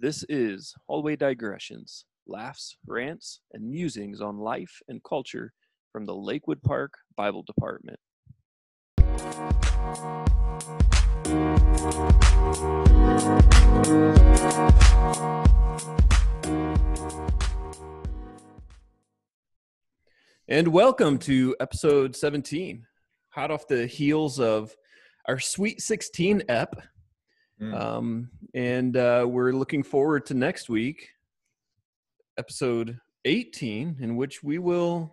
This is Hallway Digressions, laughs, rants, and musings on life and culture from the Lakewood Park Bible Department. And welcome to episode 17, hot off the heels of our Sweet 16 ep. Mm. Um, and uh, we're looking forward to next week, episode 18, in which we will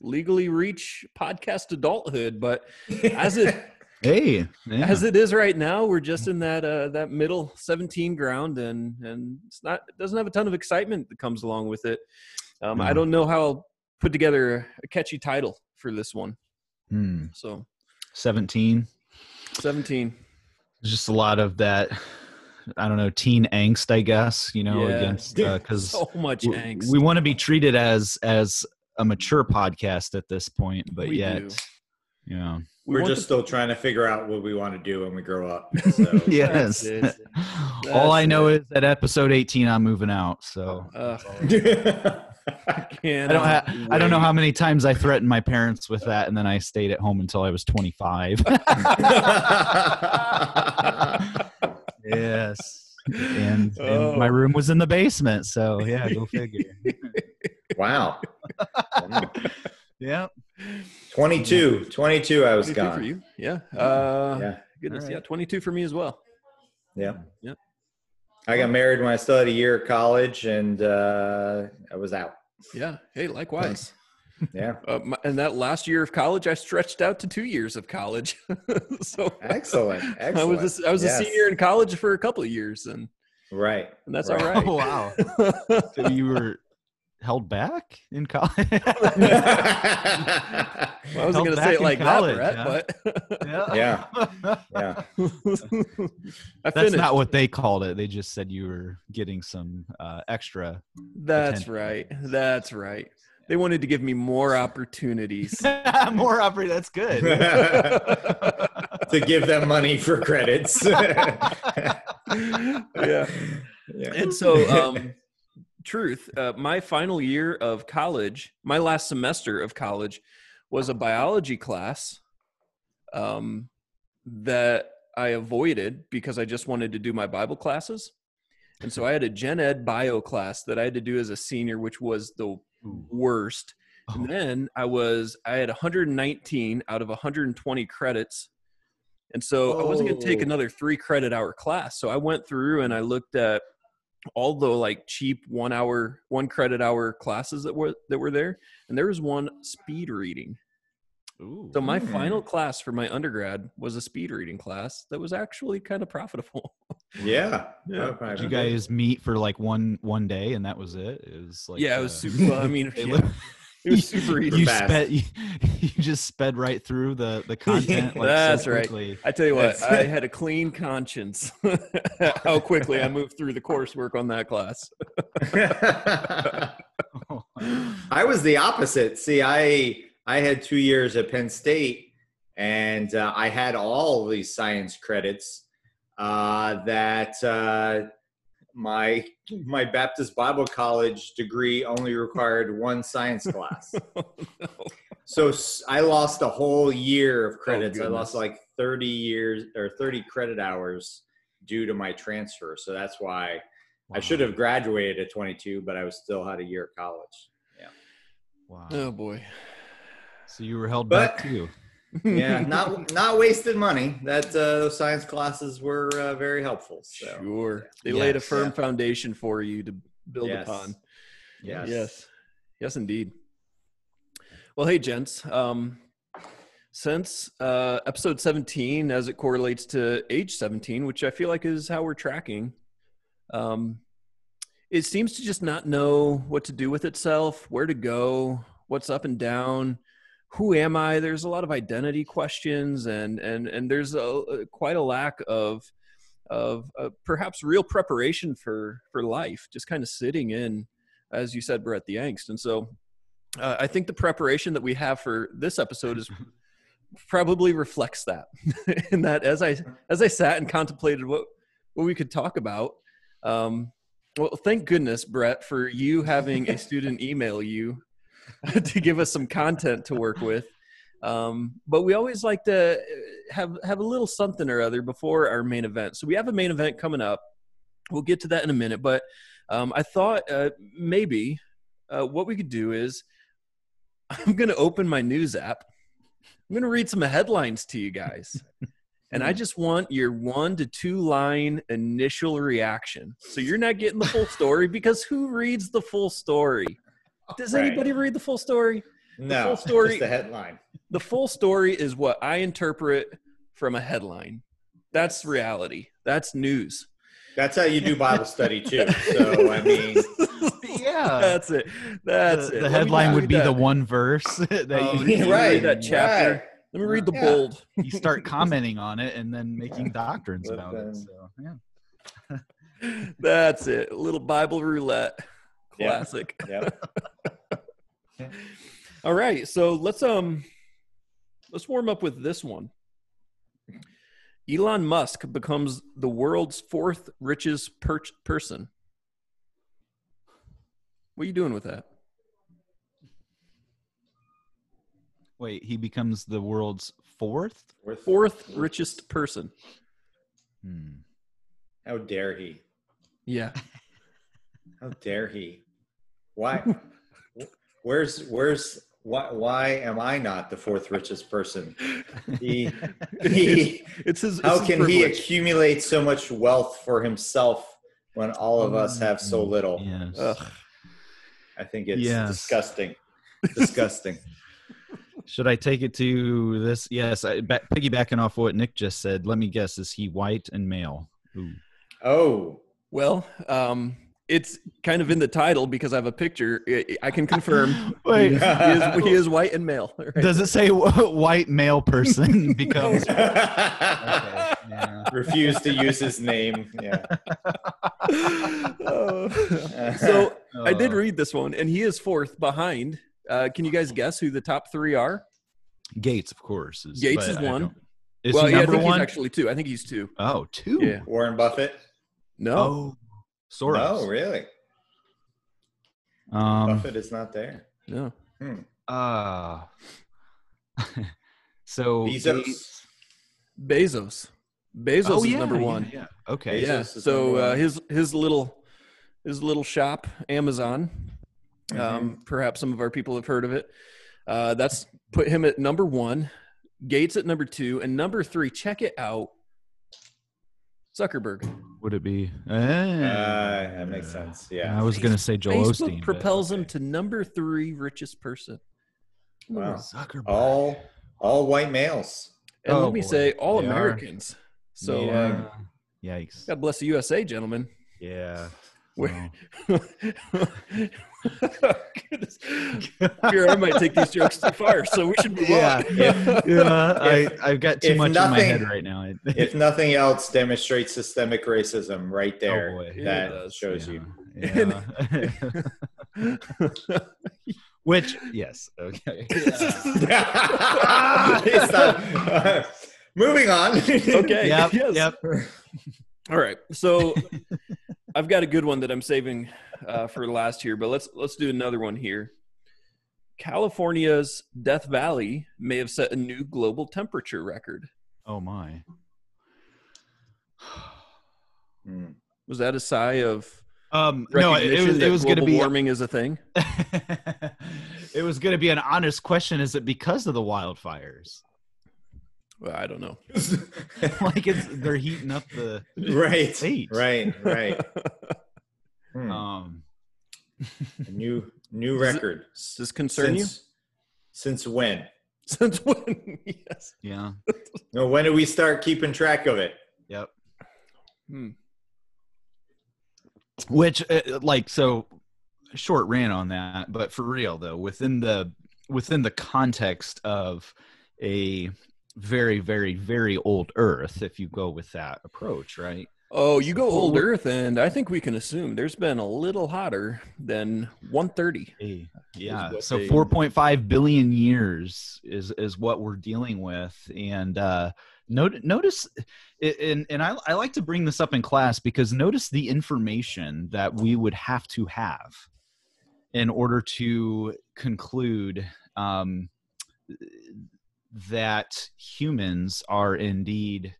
legally reach podcast adulthood. But as it Hey, yeah. as it is right now, we're just in that uh, that middle 17 ground, and and it's not it doesn't have a ton of excitement that comes along with it. Um, I don't know how I'll put together a catchy title for this one. Hmm. So 17. 17. There's just a lot of that, I don't know, teen angst, I guess, you know, Yeah. against, uh, because So much angst. we want to be treated as, as a mature podcast at this point, but We yet, do. you know, We We're want just the- still trying to figure out what we want to do when we grow up. So yes. it. All I know it. is that episode 18, I'm moving out. So Ugh, I don't, ha- I don't know how many times I threatened my parents with that, and then I stayed at home until I was 25. yes. And, and Oh. my room was in the basement. So, yeah, go figure. wow. yeah. 22. 22 I was 22 for gone. you. Yeah. Uh, Yeah. Goodness. All right. Yeah. 22 for me as well. Yeah. Yep. I got married when I still had a year of college and uh, I was out. Yeah. Hey, likewise. Yeah. Uh, my, and that last year of college, I stretched out to two years of college. so Excellent. Excellent. I was a, I was Yes. a senior in college for a couple of years, and, Right. and that's Right. all right. Oh, wow. So you were held back in college? Well, I wasn't going to say it like college, that, huh? Brett, Yeah. but yeah. I That's finished. not what they called it. They just said you were getting some uh, extra. That's attention. right. That's right. They wanted to give me more opportunities. More operating. That's good. to give them money for credits. yeah. yeah. And so, um, truth, uh, my final year of college, my last semester of college, was a biology class um, that I avoided because I just wanted to do my Bible classes. And so I had a gen ed bio class that I had to do as a senior, which was the worst. And Oh. then I was, I had 119 out of 120 credits. And so I wasn't going to take Oh. another three credit hour class. So I went through and I looked at all the like cheap one hour, one credit hour classes that were, that were there. And there was one speed reading. Ooh. So my Hmm. final class for my undergrad was a speed reading class that was actually kind of profitable. Yeah. Yeah. Did you guys meet for like one one day and that was it? It was like yeah, it was uh, super. Well, I mean, they yeah, li- it was super easy. You fast. sped you, you just sped right through the the content. Like, That's so right. I tell you what, I had a clean conscience. How quickly I moved through the coursework on that class. I was the opposite. See, I I had two years at Penn State, and uh, I had all these science credits uh, that uh, my my Baptist Bible College degree only required one science class. Oh, so I lost a whole year of credits. I lost like 30 years or 30 credit hours due to my transfer. So that's why I should have graduated at 22, but I was still had a year of college. Yeah. Wow. Oh boy. So you were held But- back too. Yeah, not not wasted money. That uh, those science classes were uh, very helpful. So Sure. They laid a firm Yeah. foundation for you to build Yes. upon. yes, Yes. Yes, indeed. Well, hey, gents. Um, since uh, episode 17, as it correlates to age 17, which I feel like is how we're tracking, um, it seems to just not know what to do with itself, where to go, what's up and down. Who am I? There's a lot of identity questions, and and and there's a, quite a lack of of uh, perhaps real preparation for for life. Just kind of sitting in, as you said, Brett, the angst. And so, uh, I think the preparation that we have for this episode is probably reflects that. and that as I as I sat and contemplated what what we could talk about, um, Well, thank goodness, Brett, for you having a student email you to give us some content to work with. Um, but we always like to have have a little something or other before our main event. So we have a main event coming up. We'll get to that in a minute. But um, I thought uh, maybe uh, what we could do is I'm going to open my news app. I'm going to read some headlines to you guys. And I just want your one to two line initial reaction. So you're not getting the full story because who reads the full story? Does Right. anybody read the full story? No, full story- just the headline. The full story is what I interpret from a headline. That's reality. That's news. That's how you do Bible study too. So I mean, Yeah. That's it. That's the, it. the Let headline would be that. the one verse that Oh, you, yeah, you right. read that chapter. right. Let me read the Yeah. bold. you start commenting on it and then making doctrines But about it. So yeah. That's it. A little Bible roulette. Yeah. Classic. Yep. All right, so let's um let's warm up with this one. Elon Musk becomes the world's fourth richest per- person. What are you doing with that? Wait, he becomes the world's fourth? Worth- Fourth richest person. Hmm. How dare he? Yeah. How dare he? Why? Where's where's why? Why am I not the fourth richest person? He he. It's his. How it's his can he accumulate so much wealth for himself when all of us have so little? Yes. Ugh. I think it's Yes. disgusting. Disgusting. Should I take it to this? Yes, I, ba- piggybacking off what Nick just said. Let me guess: is he white and male? Ooh. Oh, Well, um, it's kind of in the title because I have a picture. I- I can confirm. Wait. he, is, he, is, he is white and male. right? Does it say white male person becomes? Okay, yeah. refuse to use his name. Yeah. Oh. so I did Uh, read this one, and he is fourth behind. Uh, can you guys guess who the top three are? Gates, of course. Is, Gates is one. Is well, he yeah, I think one? he's actually two. I think he's two. oh, two. Yeah. Warren Buffett. No, Oh, Soros. Oh, really? Um, Buffett is not there. no. uh, so Bezos. Gates- Bezos. Bezos oh, is yeah, number one. Yeah. Okay. Bezos Yeah. So uh, his his little his little shop, Amazon. Mm-hmm. Um, perhaps some of our people have heard of it. Uh, that's put him at number one. Gates at number two, and number three. Check it out. Zuckerberg. Would it be? Uh, Uh, that makes sense. Yeah. I was gonna say Joel Facebook Osteen. but- propels him okay. to number three richest person. Wow. Zuckerberg. All all white males. And Oh, let me boy. say, all They are. Americans. So uh, Yeah. Yikes. God bless the USA, gentlemen. Yeah. Where- so- Goodness. Here, I might take these jokes too far, so we should move Yeah, on. yeah, I, I've got too if much in my head right now. If nothing else, demonstrates systemic racism right oh, there. boy. That it does, shows yeah, you. yeah. Which, yes, okay. It's not- moving on. okay. Yep, yes. yep. All right. So I've got a good one that I'm saving uh, for last here, but let's let's do another one here. California's Death Valley may have set a new global temperature record. Oh my. Hmm. Was that a sigh of Um, no, it, it was, it was going to global be. warming is a thing? it was going to be an honest question. Is it because of the wildfires? Well, I don't know. like it's they're heating up the. right, State. right, right. Hmm. Um, A new new Does it- record. Does this concern since, Since when? Since when? yes. yeah. No, when did we start keeping track of it? Yep. Hmm. which uh, like so short rant on that but for real though within the within the context of a very very very old earth if you go with that approach right Oh, you go old Earth, and I think we can assume there's been a little hotter than 130. Hey, yeah so they- 4.5 billion years is is what we're dealing with and uh Note, notice, and and I, I like to bring this up in class because notice the information that we would have to have in order to conclude um, that humans are indeed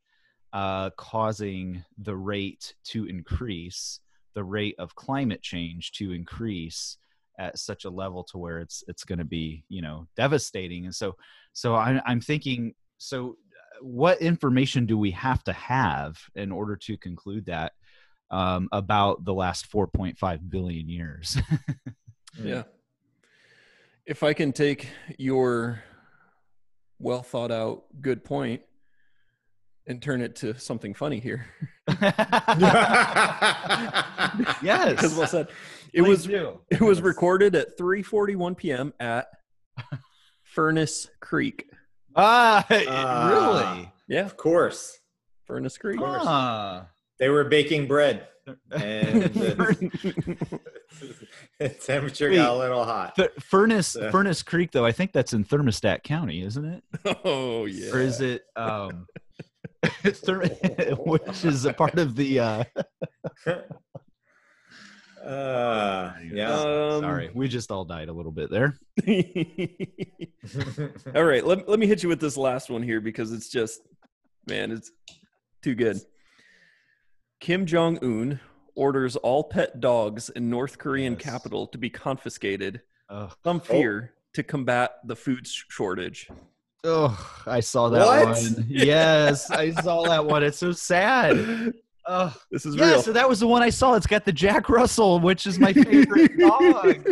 uh, causing the rate to increase, the rate of climate change to increase at such a level to where it's it's going to be you know devastating and so so I, i'm thinking so what information do we have to have in order to conclude that um, about the last 4.5 billion years? yeah. If I can take your well thought out good point and turn it to something funny here. yes. well said. It Please was do. it was recorded at 3:41 p.m. at Furnace Creek. Ah, uh, really? Yeah, of course. Furnace Creek. Ah. They were baking bread, and the, temperature Wait, got a little hot. furnace so. Furnace Creek, though, I think that's in Thermostat County, isn't it? Oh yeah. Or is it? Um, which is a part of the. Uh, uh, yeah. Um, Sorry, we just all died a little bit there. all right, let, let me hit you with this last one here because it's just, man, it's too good. Kim Jong Un orders all pet dogs in North Korean yes. capital to be confiscated. Uh, some fear oh. to combat the food shortage. Oh, I saw that what? one. Yes, I saw that one. It's so sad. Oh, this is yeah, real. so that was the one I saw. It's got the Jack Russell, which is my favorite dog.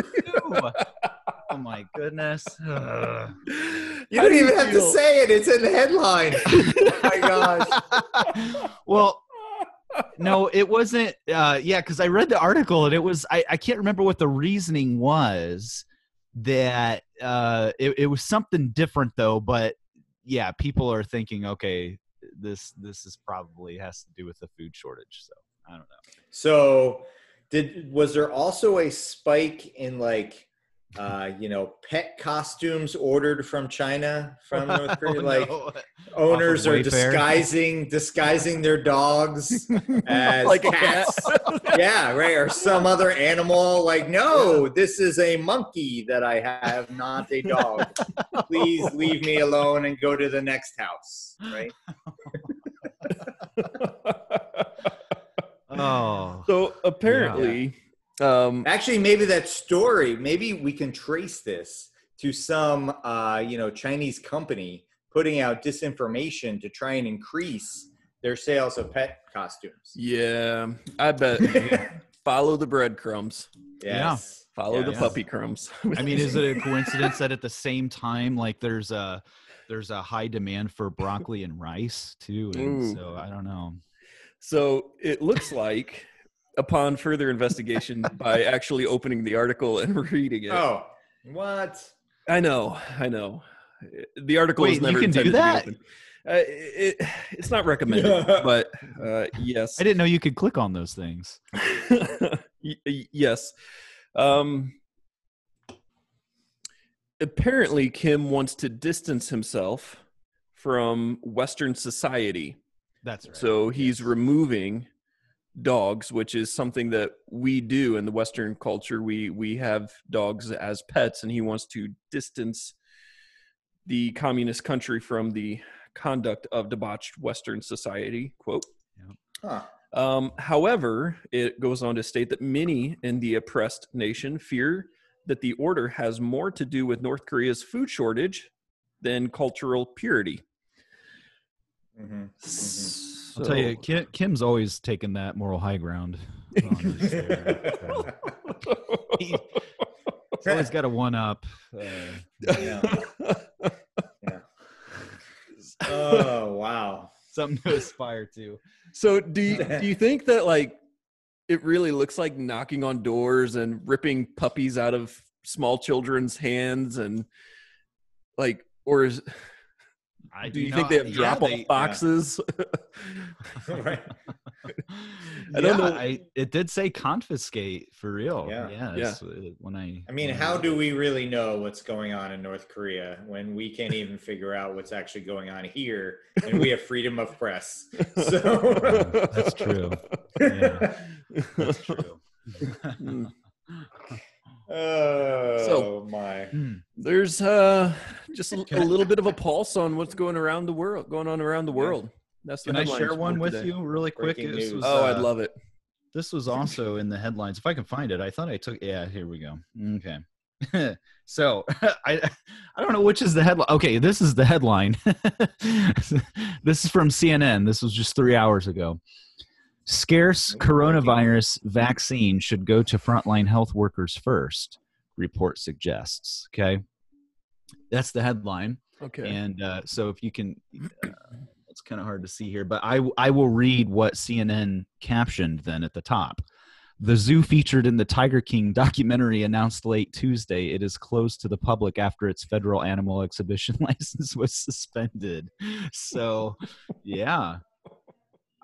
Oh my goodness. Ugh. You don't even have to say it. It's in the headline. oh my gosh. Well, no, it wasn't. Uh, yeah, because I read the article and it was, I, I can't remember what the reasoning was that uh, it, it was something different though. But yeah, people are thinking, okay, this this is probably has to do with the food shortage. So I don't know. So did was there also a spike in like uh, you know, pet costumes ordered from China from North Korea. oh, like no. owners are disguising disguising their dogs as like cats. yeah, right. Or some other animal. Like, no, this is a monkey that I have, not a dog. Please leave me alone and go to the next house. Right. oh. So apparently. Yeah um, Actually, maybe that story, maybe we can trace this to some, uh, you know, Chinese company putting out disinformation to try and increase their sales of pet costumes. Yeah, I bet. Follow the breadcrumbs. Yes. Yeah. Follow the puppy crumbs. I mean, is it a coincidence that at the same time, like there's a there's a high demand for broccoli and rice too? And so I don't know. So it looks like upon further investigation by actually opening the article and reading it. Oh, what? I know, I know. The article Wait, is never you can do that. Uh, it, it's not recommended, but uh, yes. I didn't know you could click on those things. y- yes. Um, apparently, Kim wants to distance himself from Western society. That's right. So he's yes. removing dogs, which is something that we do in the Western culture. We we have dogs as pets, and he wants to distance the communist country from the conduct of debauched Western society. Quote. Huh. Um, however, it goes on to state that many in the oppressed nation fear that the order has more to do with North Korea's food shortage than cultural purity. Mm-hmm. Mm-hmm. So, I'll tell you, Kim, Kim's always taken that moral high ground. he, he's always got a one up. Uh, yeah. yeah. Oh wow, something to aspire to. So do you, do you think that like it really looks like knocking on doors and ripping puppies out of small children's hands and like or is I do you, think they have drop off boxes? right. I don't Yeah, know. I, it did say confiscate for real. Yeah. Yes. uh, When I. I mean, when how do we really know what's going on in North Korea when we can't even figure out what's actually going on here and we have freedom of press? So That's true. Yeah. That's true. Oh So- my. Hmm. There's uh just a, Can a I- little bit of a pulse on what's going around the world, going on around the Yeah. world. That's the Can I share one with today. you really quick? This was, Oh, I'd uh, love it. This was also in the headlines. If I can find it, I thought I took. Yeah, here we go. Okay. so I I don't know which is the headline. Okay, this is the headline. this is from CNN. This was just three hours ago. Scarce coronavirus vaccine should go to frontline health workers first. Report suggests. Okay, that's the headline. Okay. And uh, so if you can, uh, it's kind of hard to see here, but I, I will read what CNN captioned then at the top. The zoo featured in the Tiger King documentary announced late Tuesday it is closed to the public after its federal animal exhibition license was suspended. So, yeah.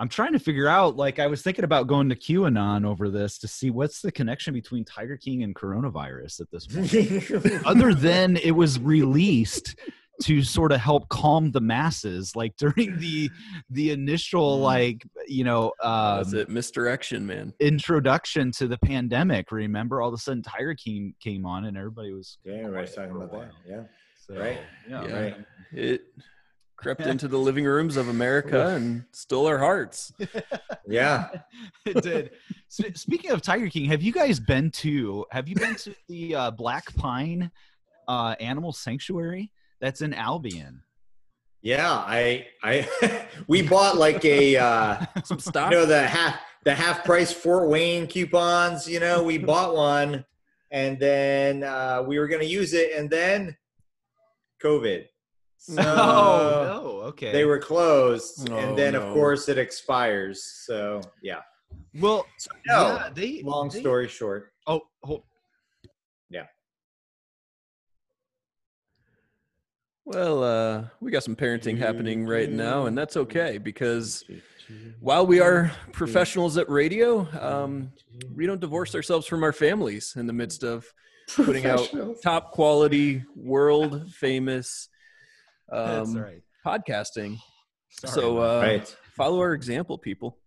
I'm trying to figure out, like, I was thinking about going to QAnon over this to see what's the connection between Tiger King and coronavirus at this point other than it was released to sort of help calm the masses like during the the initial Mm. like you know um, it. Misdirection, man. introduction to the pandemic remember all of a sudden tiger king came on and everybody was Yeah, everybody's talking about that. Yeah. so, Right. yeah, Yeah. Right. It crept into the living rooms of America and stole our hearts. Yeah. it did S- speaking of tiger king have you guys been to have you been to the uh, black pine uh, animal sanctuary that's in albion Yeah. I I we bought like a uh Some you stock. know the half the half price Fort Wayne coupons, you know, we bought one and then uh we were gonna use it and then COVID. So oh no okay they were closed Oh, and then no. of course it expires. So yeah. well No. yeah, they Long they- story short. Oh, hold, Yeah. Well, uh, we got some parenting happening right now, and that's okay because while we are professionals at radio, um, we don't divorce ourselves from our families in the midst of putting out top quality, world famous that's um, all right. podcasting. Sorry so uh, right. follow our example, people.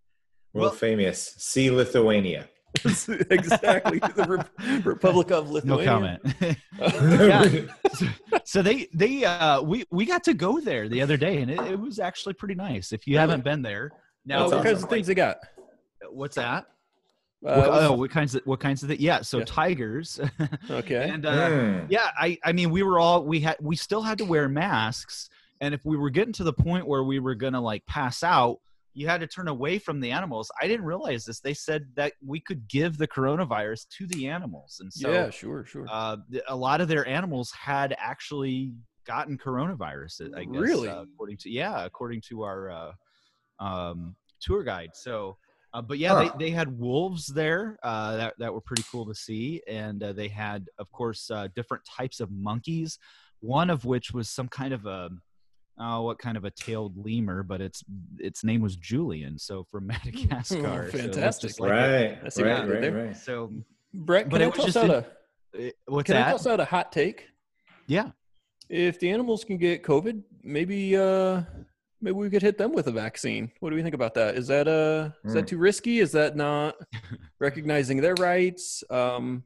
World well- famous. See Lithuania. exactly, the Re- Republic of that. no Lithuania. comment. Yeah. so they they uh we we got to go there the other day and it, it was actually pretty nice. If you haven't been there, now Now, That's what awesome. kinds of things they got? what's that? Uh, what, oh, what kinds of what kinds of things? Yeah, so Yeah. tigers. okay. and uh, Hmm. yeah i i mean we were all we had we still had to wear masks and if we were getting to the point where we were gonna like pass out you had to turn away from the animals i didn't realize this they said that we could give the coronavirus to the animals and so yeah, sure, sure. uh, a lot of their animals had actually gotten coronavirus i guess Really? uh, according to yeah according to our uh, um, tour guide so uh, but yeah, Huh. they, they had wolves there uh, that, that were pretty cool to see. And uh, they had, of course, uh, different types of monkeys, one of which was some kind of a, oh, what kind of a tailed lemur, but its its name was Julian. So from Madagascar. So it's fantastic. just like right. I see right, right, there. right. so Brett, but can it I was toss just out in- a uh, what's can I toss out a hot take? Yeah. If the animals can get COVID, maybe uh maybe we could hit them with a vaccine. What do we think about that? Is that uh is Hmm. that too risky? Is that not recognizing their rights? Um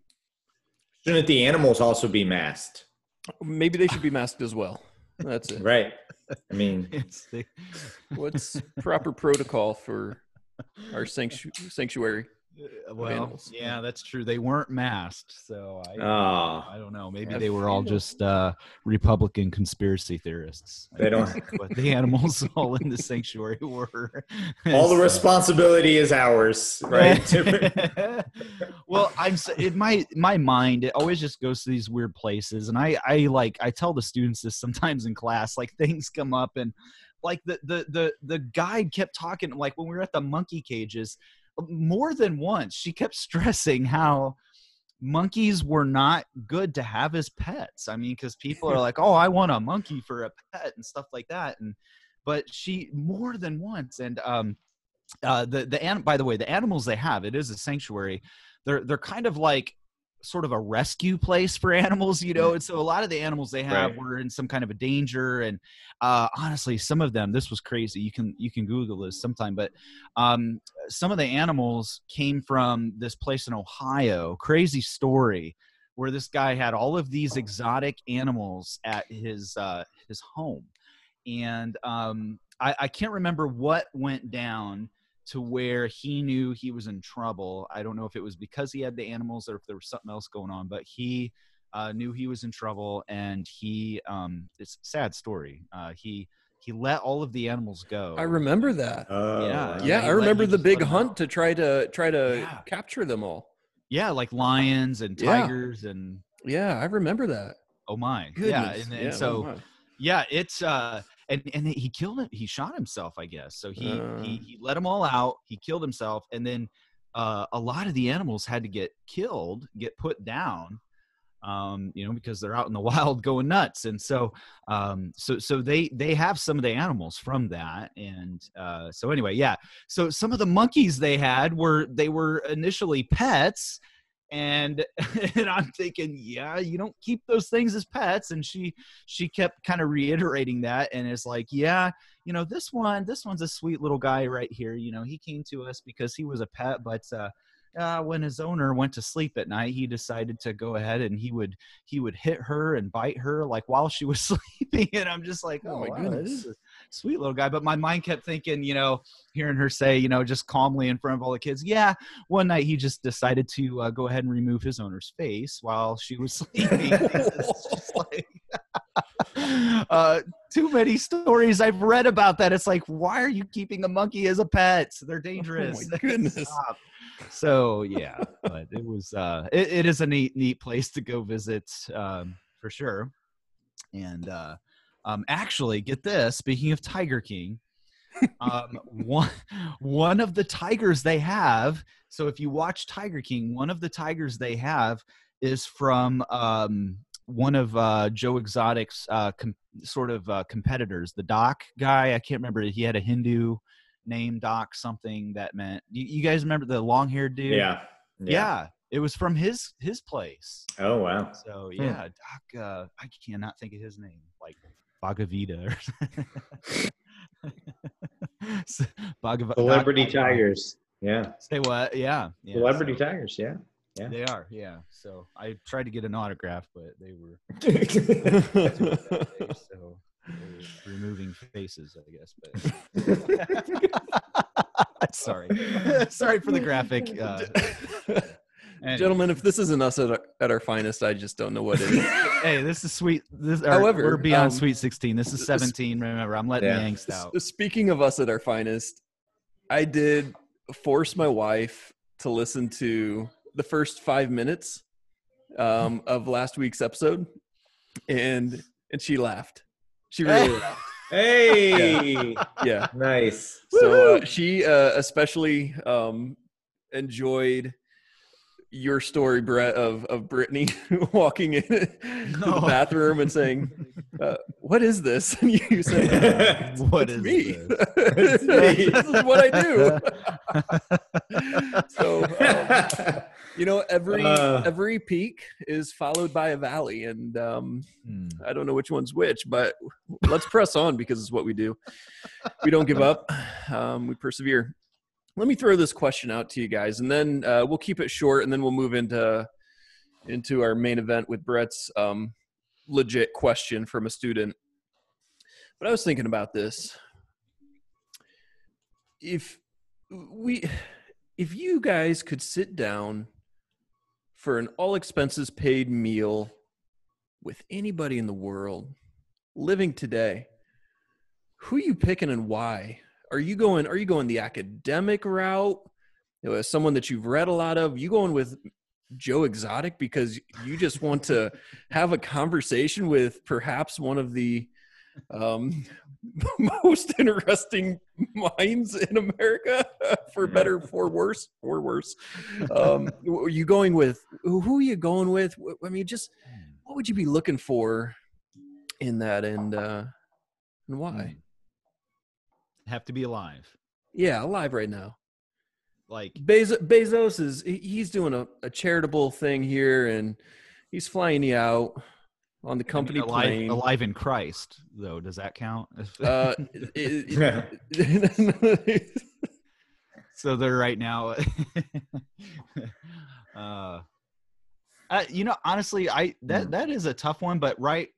Shouldn't the animals also be masked? maybe they should be masked as well. That's it. Right. I mean, What's proper protocol for our sanctu- sanctuary? Uh, well, animals. yeah, that's true. They weren't masked, so I, oh, I don't know. Maybe they were all just uh, Republican conspiracy theorists. I They don't- think, But the animals all in the sanctuary were. all the So- responsibility is ours, right? well, I'm s- in my my mind. It always just goes to these weird places, and I I like I tell the students this sometimes in class. Like things come up, and like the the the the guide kept talking. Like when we were at the monkey cages, more than once, she kept stressing how monkeys were not good to have as pets. I mean, because people are like, "Oh, I want a monkey for a pet" and stuff like that, and but she more than once, and um, uh, the the an- by the way, the animals they have, it is a sanctuary. They're they're kind of like sort of a rescue place for animals, you know. And so a lot of the animals they have Right. were in some kind of a danger. And uh, honestly, some of them, this was crazy. You can you can Google this sometime, but um, some of the animals came from this place in Ohio. Crazy story where this guy had all of these exotic animals at his uh, his home, and um, I, I can't remember what went down to where he knew he was in trouble. I don't know if it was because he had the animals or if there was something else going on, but he uh, knew he was in trouble, and he um, it's a sad story. Uh, he he let all of the animals go. I remember that. Oh, Yeah, yeah, I remember the big hunt to try to try to Yeah. capture them all. yeah, like lions and Yeah. tigers and Yeah, I remember that. oh my, Goodness. yeah, and, and Yeah, so oh yeah it's uh and and he killed it he shot himself i guess. So he Uh. he, he let them all out he killed himself and then uh a lot of the animals had to get killed get put down um you know because they're out in the wild going nuts. And so um so so they they have some of the animals from that. And uh so anyway yeah. So some of the monkeys they had were they were initially pets and and i'm thinking yeah you don't keep those things as pets and she she kept kind of reiterating that and it's like yeah you know this one this one's a sweet little guy right here you know he came to us because he was a pet but uh uh, when his owner went to sleep at night, he decided to go ahead and he would he would hit her and bite her like while she was sleeping, and I'm just like, Oh oh, my wow, goodness. is a sweet little guy. But my mind kept thinking, you know, hearing her say, you know, just calmly in front of all the kids, yeah. One night he just decided to uh, go ahead and remove his owner's face while she was sleeping. Like, uh, too many stories I've read about that. It's like, why are you keeping a monkey as a pet? They're dangerous. Oh my goodness. So yeah, but it was uh, it, it is a neat neat place to go visit um, for sure. And uh, um, actually, get this. Speaking of Tiger King, um, one one of the tigers they have. So if you watch Tiger King, one of the tigers they have is from um, one of uh, Joe Exotic's uh, com- sort of uh, competitors, the Doc guy. I can't remember. He had a Hindu name, Doc something that meant. You, you guys remember the long haired dude? Yeah. yeah. It was from his his place. Oh wow. So yeah, Doc. Uh, I cannot think of his name, like Bhagavita or Bhagav- Celebrity Doc- Tigers. Yeah. Say what? Yeah. yeah Celebrity so Tigers. Yeah. Yeah. They are. Yeah. So I tried to get an autograph, but they were so they were removing faces, I guess. But sorry, sorry for the graphic. Uh, anyway. Gentlemen, if this isn't us at our, at our finest, I just don't know what is. hey, this is sweet. This, However, we're beyond um, sweet sixteen. This is seventeen. Remember, I'm letting Yeah. the angst out. Speaking of us at our finest, I did force my wife to listen to the first five minutes um, of last week's episode, and and she laughed. She really laughed. hey. Yeah. Nice. So uh, she uh, especially um, enjoyed your story, Brett, of of Brittany walking in the bathroom and saying, uh, "What is this?" And you said, What "It's is me. this? this is what I do." so um, you know, every Uh. every peak is followed by a valley, and um, Hmm. I don't know which one's which, but let's press on because it's what we do. We don't give up. Um, we persevere. Let me throw this question out to you guys, and then uh, we'll keep it short, and then we'll move into into our main event with Brett's um, legit question from a student. But I was thinking about this. If we, if you guys could sit down for an all expenses paid meal with anybody in the world living today, who are you picking and why? Are you going? Are you going the academic route? You know, as someone that you've read a lot of, you going with Joe Exotic because you just want to have a conversation with perhaps one of the um, most interesting minds in America, for better, for worse, for worse. Um, are you going with who are you going with? I mean, just what would you be looking for in that, and uh, and why? Have to be alive. Yeah, alive right now. Like Bezos, Bezos is he's doing a, a charitable thing here, and he's flying you out on the company alive, plane. alive in Christ, though. Does that count? Uh, it- it- so they're right now. uh, uh, you know, honestly, I that Hmm. that is a tough one, but right,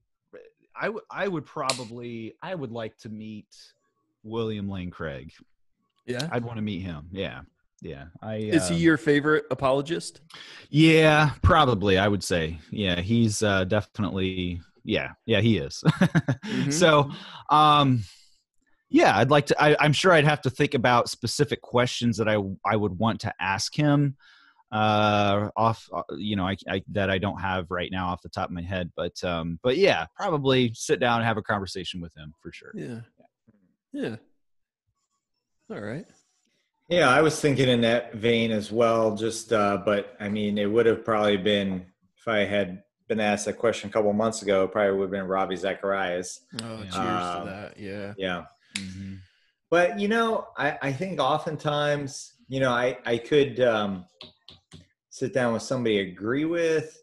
I w- I would probably I would like to meet William Lane Craig. yeah, I'd want to meet him. Yeah, yeah. I is he um, your favorite apologist? Yeah, probably. I would say. Yeah, he's uh, definitely. Yeah, yeah, he is. Mhm. So, um, yeah, I'd like to. I, I'm sure I'd have to think about specific questions that I I would want to ask him. Uh, off, uh, you know, I, I that I don't have right now off the top of my head, but um, but yeah, probably sit down and have a conversation with him for sure. Yeah, yeah. All right. Yeah, I was thinking in that vein as well. Just, uh, but I mean, it would have probably been if I had been asked that question a couple months ago. It probably would have been Ravi Zacharias. Oh, Yeah. cheers Um, to that. Yeah. Yeah, Mm-hmm. but you know, I, I think oftentimes, you know, I I could um, sit down with somebody I agree with,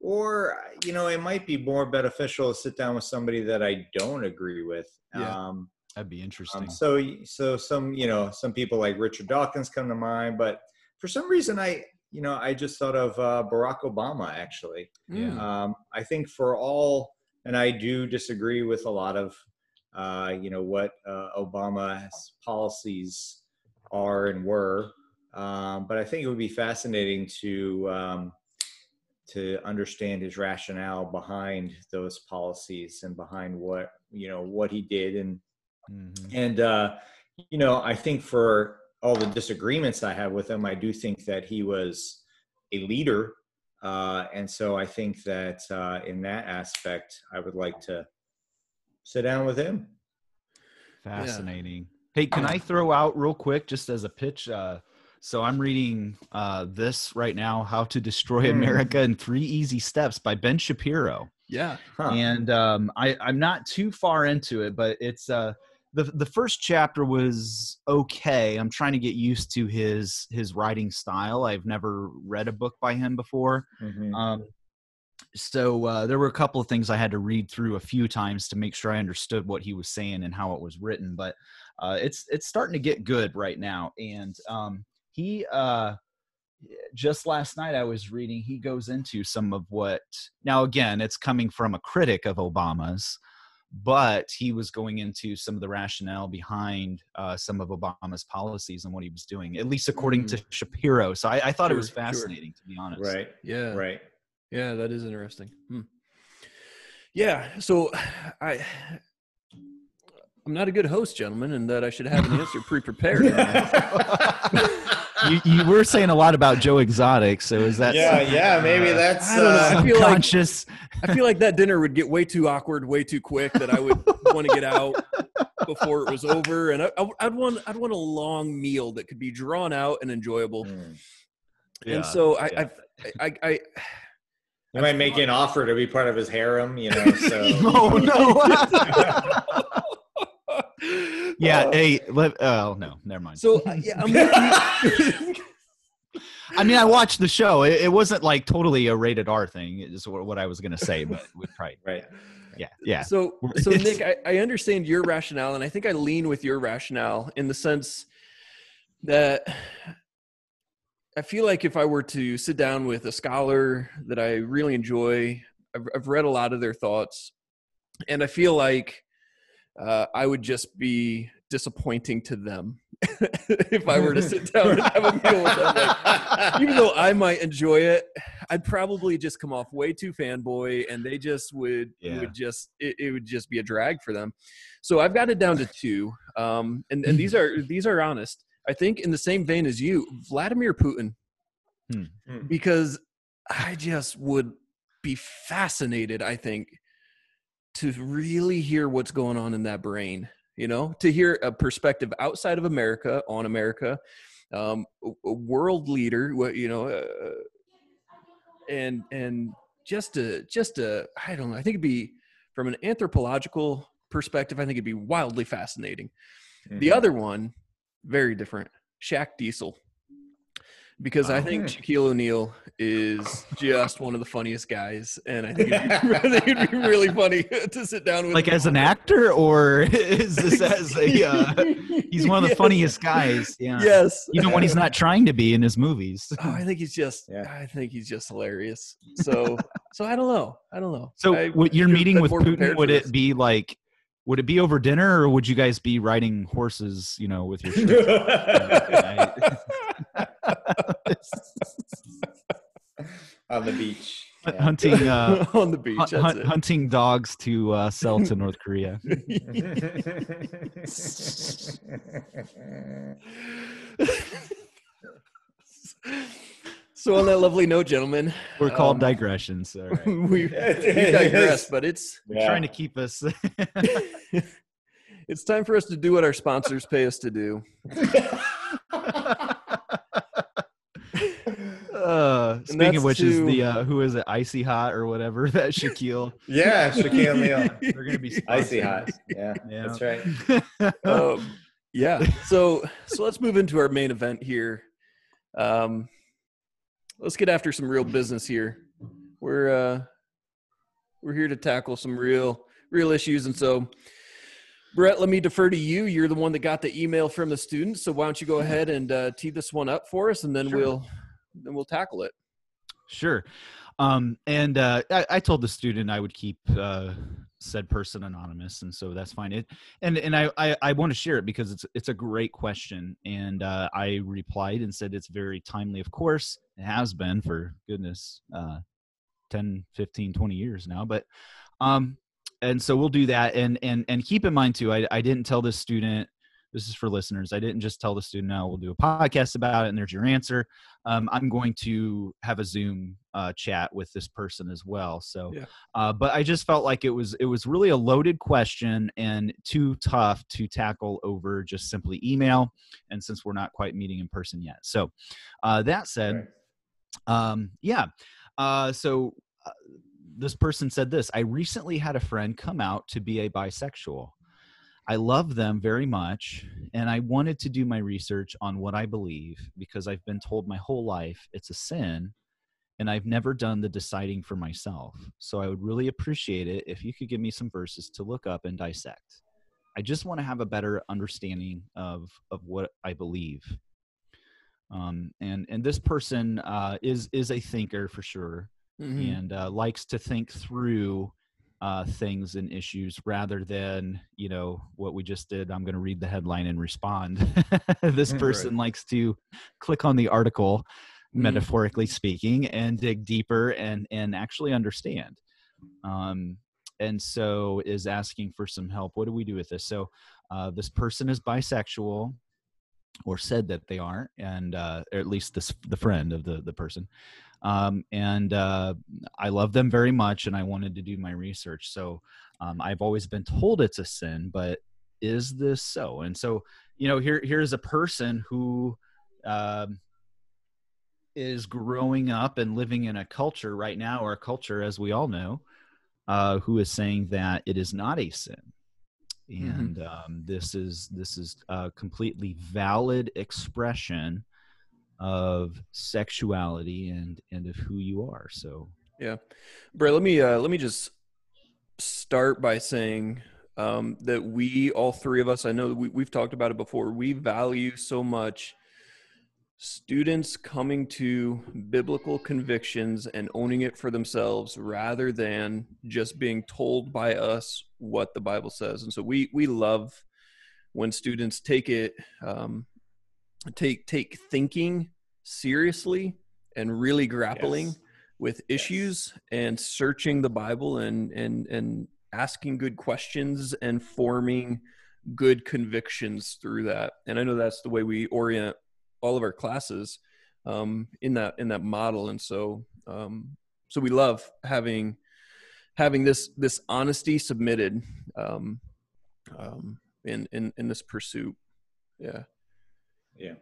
or you know, it might be more beneficial to sit down with somebody that I don't agree with. Yeah. Um, That'd be interesting. Um, so, so some, you know, some people like Richard Dawkins come to mind, but for some reason, I, you know, I just thought of uh, Barack Obama. Actually, Yeah. Um, I think for all, and I do disagree with a lot of, uh, you know, what uh, Obama's policies are and were, um, but I think it would be fascinating to um, to understand his rationale behind those policies and behind what you know what he did and Mhm. and uh, you know, I think for all the disagreements I have with him, I do think that he was a leader, uh, and so I think that uh, in that aspect, I would like to sit down with him. Fascinating. Hey, can I throw out real quick, just as a pitch? Uh, so I'm reading uh, this right now, "How to Destroy Hmm. America in Three Easy Steps" by Ben Shapiro. Yeah. Huh. and um, I, I'm not too far into it, but it's uh, the the first chapter was okay. I'm trying to get used to his his writing style. I've never read a book by him before, Mhm. um, so uh, there were a couple of things I had to read through a few times to make sure I understood what he was saying and how it was written. But uh, it's it's starting to get good right now, and um, he uh, just last night I was reading. He goes into some of what now again it's coming from a critic of Obama's. But he was going into some of the rationale behind uh, some of Obama's policies and what he was doing, at least according to Shapiro. So I, I thought it was Sure, sure. fascinating, to be honest. Right, Yeah. right. Yeah, that is interesting. Hmm. Yeah, so I I'm not a good host, gentlemen, and that I should have an answer pre-prepared. you, you were saying a lot about Joe Exotic, so is that yeah, yeah. Maybe that's. I don't know. Uh, I feel like- subconscious? I feel like that dinner would get way too awkward, way too quick that I would want to get out before it was over, and I, I, I'd want I'd want a long meal that could be drawn out and enjoyable. hmm. and so I, yeah. I, I, I, You might make an offer to be part of his harem, you know. So oh no! Yeah, hey, let, oh no, never mind. So uh, yeah. I mean, I watched the show. It, it wasn't like totally a rated R thing. Is what, what I was gonna say, but we probably, right. yeah, yeah. So, so Nick, I, I understand your rationale, and I think I lean with your rationale in the sense that I feel like if I were to sit down with a scholar that I really enjoy, I've, I've read a lot of their thoughts, and I feel like uh, I would just be disappointing to them if I were to sit down and have a meal with them. Like, even though I might enjoy it, I'd probably just come off way too fanboy, and they just would it Yeah. would just it, it would just be a drag for them. So I've got it down to two, um, and and these are these are honest. I think in the same vein as you, Vladimir Putin, Hmm. Hmm. because I just would be fascinated. I think to really hear what's going on in that brain you know to hear a perspective outside of america on america um, a, world leader what you know uh, and and just a just a i don't know i think it'd be from an anthropological perspective i think it'd be wildly fascinating the Mhm. other one very different. Shaq Diesel. Because I think Oh. Shaquille O'Neal is just one of the funniest guys, and I think it'd be, it'd be really funny to sit down with. Like as an actor, or is this as a? Uh, he's one of the Yes. funniest guys. Yeah. Yes. Even when he's not trying to be in his movies. Oh, I think he's just. Yeah. I think he's just hilarious. So, so I don't know. I don't know. So, I what your should've meeting with Putin would it be like? Would it be over dinner, or would you guys be riding horses? You know, with your? On the beach. Yeah. hunting uh, on the beach? hunt, That's hunt- it. hunting dogs to uh, sell to North Korea. so on that lovely note, gentlemen, We're called um, digressions. All right. we, we digress, but it's Yeah. Trying to keep us. it's time for us to do what our sponsors pay us to do. Uh, speaking of which, is the uh, who is it? Icy hot or whatever that Shaquille. yeah, Shaquille O'Neal. They're gonna be Icy hot. Yeah, Yeah. that's right. um, yeah. So so let's move into our main event here. Um, let's get after some real business here. We're uh, we're here to tackle some real real issues, and so Brett, let me defer to you. You're the one that got the email from the students, so why don't you go ahead and uh, tee this one up for us, and then Sure. we'll then we'll tackle it. Sure. Um, and uh, I, I told the student I would keep uh, said person anonymous, and so that's fine. It and and I I, I want to share it because it's it's a great question, and uh, I replied and said it's very timely. Of course, it has been for goodness, uh, 10, 15, 20 years now. But um, and so we'll do that, and and and keep in mind too, I I didn't tell this student. This is for listeners. I didn't just tell the student, "No, we'll do a podcast about it," and there's your answer um, I'm going to have a Zoom uh, chat with this person as well. So, Yeah. uh, but I just felt like it was it was really a loaded question and too tough to tackle over just simply email. And since we're not quite meeting in person yet, so uh, that said, Right. um, yeah. Uh, so uh, this person said this I recently had a friend come out to be a bisexual. I love them very much, and I wanted to do my research on what I believe because I've been told my whole life it's a sin, and I've never done the deciding for myself. So I would really appreciate it if you could give me some verses to look up and dissect. I just want to have a better understanding of of what I believe um, and and this person uh, is is a thinker for sure Mhm. and uh, likes to think through uh, things and issues rather than you know what we just did. I'm going to read the headline and respond. This Right. person likes to click on the article Mhm. metaphorically speaking and dig deeper and and actually understand. Um, and so is asking for some help. What do we do with this? So uh, this person is bisexual or said that they are and uh, or at least this the friend of the the person um, and uh, i love them very much and i wanted to do my research. So um, i've always been told it's a sin but is this so? And so you know here here's a person who um, is growing up and living in a culture right now or a culture as we all know uh, who is saying that it is not a sin. Mhm. and um, this is this is a completely valid expression of sexuality and and of who you are so Brett, let me uh, let me just start by saying um, that we, all three of us, I know we, we've talked about it before. We value so much students coming to biblical convictions and owning it for themselves, rather than just being told by us what the Bible says. And so we we love when students take it um, take take thinking seriously and really grappling Yes. with issues and searching the Bible and and and asking good questions and forming good convictions through that. And I know that's the way we orient all of our classes um, in that in that model. And so um, so we love having having this this honesty submitted um, um, in in in this pursuit. Yeah. Yeah.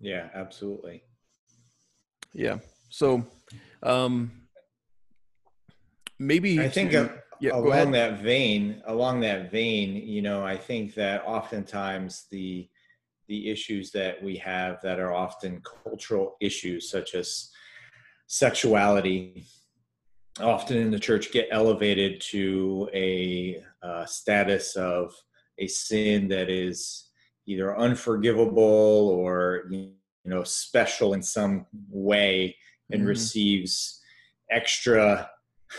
Yeah, absolutely. Yeah. So, um, maybe I think to- uh, yeah, along that vein, along that vein, you know, I think that oftentimes the the issues that we have that are often cultural issues, such as sexuality, often in the church get elevated to a uh, status of a sin that is either unforgivable or you know special in some way and mm-hmm. receives extra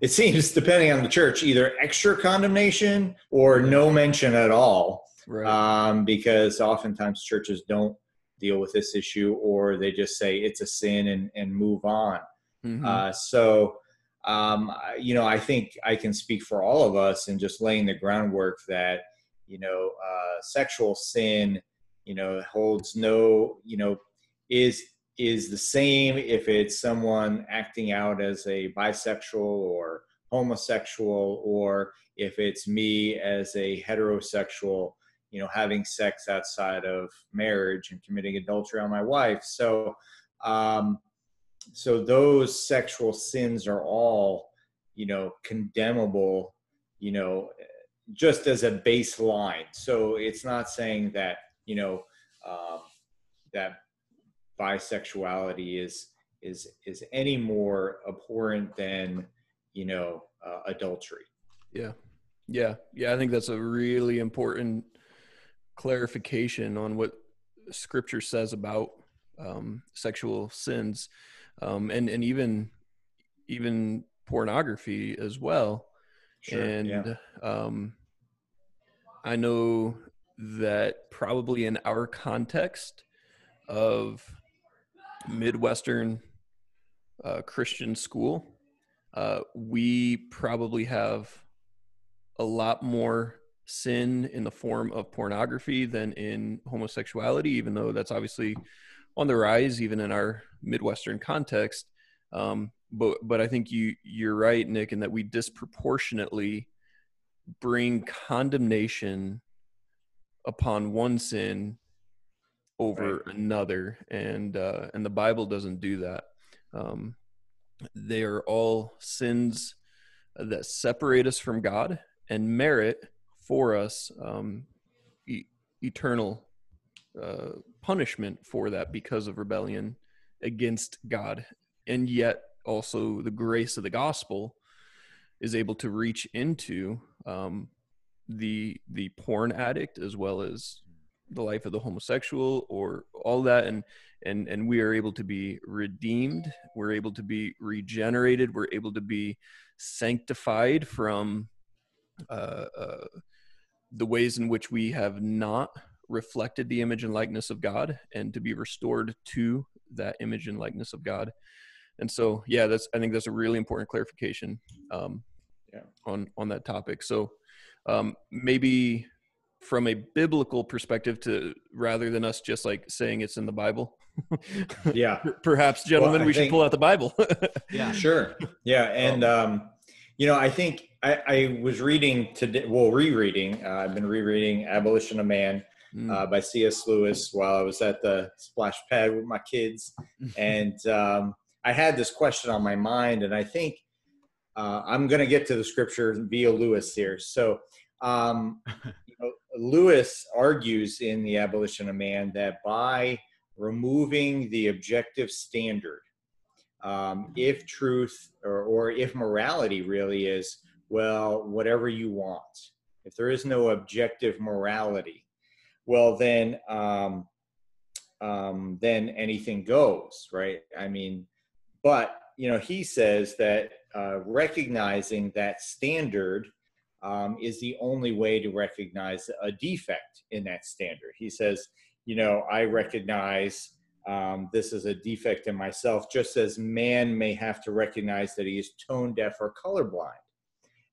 it seems depending on the church either extra condemnation or no mention at all right. um, because oftentimes churches don't deal with this issue or they just say it's a sin and, and move on mm-hmm. uh, so um, you know i think i can speak for all of us in just laying the groundwork that you know uh, sexual sin you know holds no you know is is the same if it's someone acting out as a bisexual or homosexual or if it's me as a heterosexual you know having sex outside of marriage and committing adultery on my wife. So um so those sexual sins are all you know condemnable you know just as a baseline. So it's not saying that you know um, that bisexuality is is is any more abhorrent than you know uh, adultery. Yeah. Yeah. Yeah i think that's a really important clarification on what scripture says about um, sexual sins. Um, and and even even pornography as well. Sure, and yeah. um, i know that probably in our context of Midwestern uh, Christian school, uh, we probably have a lot more sin in the form of pornography than in homosexuality, even though that's obviously on the rise, even in our Midwestern context. Um, but but I think you you're right, Nick, in that we disproportionately bring condemnation upon one sin over right. another. And uh, and the bible doesn't do that. Um, they are all sins that separate us from god and merit for us um, e- eternal uh, punishment for that because of rebellion against god. And yet also the grace of the gospel is able to reach into um, the the porn addict as well as the life of the homosexual or all that and and and we are able to be redeemed we're able to be regenerated we're able to be sanctified from uh, uh, the ways in which we have not reflected the image and likeness of god and to be restored to that image and likeness of god. And so yeah that's i think that's a really important clarification. Um, yeah. on on that topic so um, maybe from a biblical perspective to rather than us just like saying it's in the Bible. yeah. Perhaps, gentlemen, well, we think, should pull out the Bible. yeah. Sure. Yeah. And, um, um, you know, I think I, I was reading today, well, rereading, uh, I've been rereading Abolition of Man mm. uh, by C.S. Lewis while I was at the splash pad with my kids. and um, I had this question on my mind, and I think uh, I'm going to get to the scripture via Lewis here. So, um, Lewis argues in The Abolition of Man that by removing the objective standard, um, if truth or, or if morality really is, well, whatever you want, if there is no objective morality, well, then um, um, then anything goes, right? I mean, but you know, he says that uh, recognizing that standard um, is the only way to recognize a defect in that standard. He says, you know, I recognize um, this is a defect in myself, just as man may have to recognize that he is tone deaf or colorblind.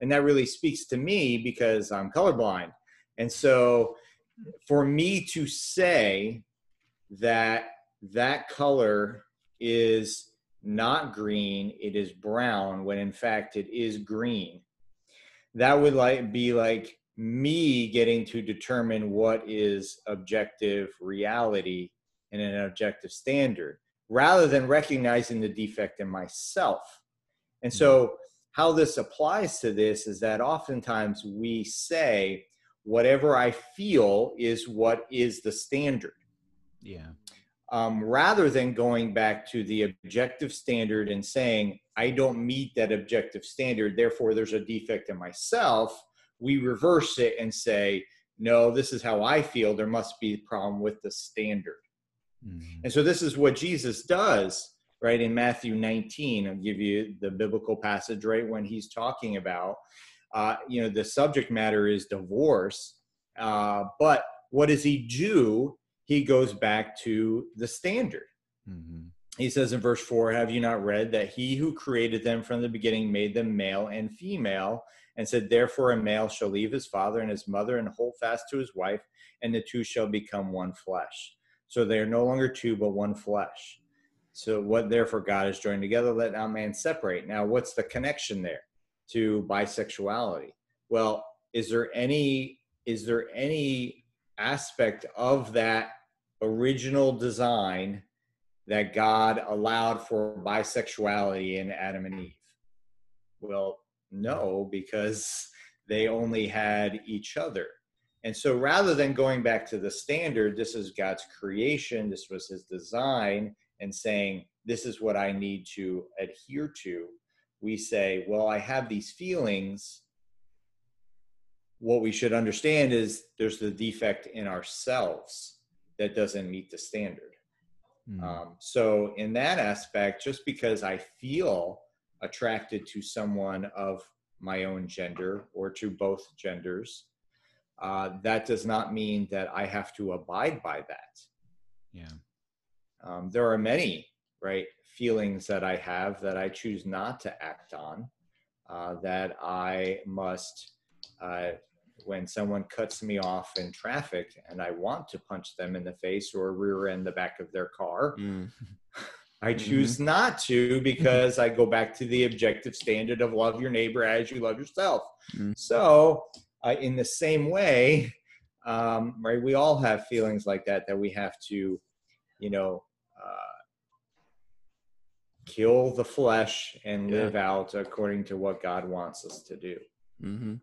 And that really speaks to me because I'm colorblind. And so for me to say that that color is not green, it is brown, when in fact it is green, that would like be like me getting to determine what is objective reality and an objective standard rather than recognizing the defect in myself. And so, mm-hmm. how this applies to this is that oftentimes we say, whatever I feel is what is the standard. Yeah. Um, rather than going back to the objective standard and saying, I don't meet that objective standard, therefore there's a defect in myself, we reverse it and say, no, this is how I feel. There must be a problem with the standard. Mm-hmm. And so this is what Jesus does, right? In Matthew 19, I'll give you the biblical passage, right? When he's talking about, uh, you know, the subject matter is divorce. Uh, but what does he do? He goes back to the standard. Mm-hmm. He says in verse 4 Have you not read that he who created them from the beginning made them male and female? And said, Therefore, a male shall leave his father and his mother and hold fast to his wife, and the two shall become one flesh. So they are no longer two, but one flesh. So what therefore God has joined together, let not man separate. Now, what's the connection there to bisexuality? Well, is there any is there any aspect of that original design that God allowed for bisexuality in Adam and Eve? Well, no, because they only had each other. And so rather than going back to the standard, this is God's creation, this was his design, and saying, this is what I need to adhere to, we say, well, I have these feelings. What we should understand is there's the defect in ourselves that doesn't meet the standard. Mm. Um, so, in that aspect, just because I feel attracted to someone of my own gender or to both genders uh, that does not mean that I have to abide by that. Yeah. Um, there are many, right, feelings that I have that I choose not to act on, uh, that I must, uh, when someone cuts me off in traffic and I want to punch them in the face or rear end the back of their car, mm. I choose mm-hmm. not to because I go back to the objective standard of love your neighbor as you love yourself. Mm. So uh, in the same way, um, right? We all have feelings like that that we have to, you know, uh, kill the flesh and yeah. live out according to what God wants us to do. Mm-hmm.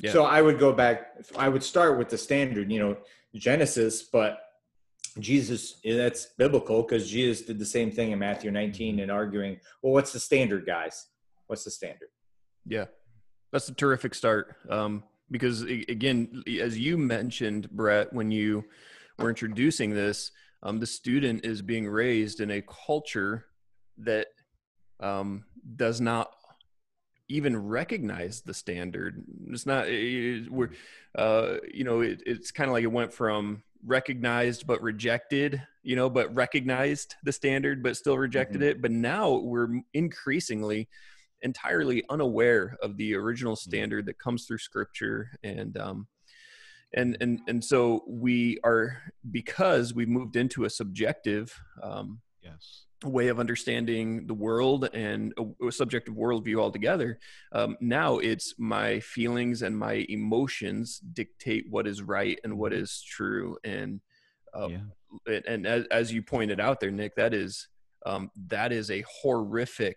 Yeah. So I would go back. I would start with the standard, you know, Genesis, but Jesus, that's biblical because Jesus did the same thing in Matthew 19 and arguing, well, what's the standard, guys? What's the standard? Yeah. That's a terrific start. Um, because again, as you mentioned, Brett, when you were introducing this, um, the student is being raised in a culture that um, does not even recognize the standard. It's not. It, we're, uh, you know, it, it's kind of like it went from recognized but rejected you know but recognized the standard but still rejected mm-hmm. it but now we're increasingly entirely unaware of the original mm-hmm. standard that comes through scripture and um and and and so we are because we've moved into a subjective um yes way of understanding the world and a, a subjective worldview altogether um, now it's my feelings and my emotions dictate what is right and what mm-hmm. true and uh, yeah. and, and as, as you pointed out there nick that is um, that is a horrific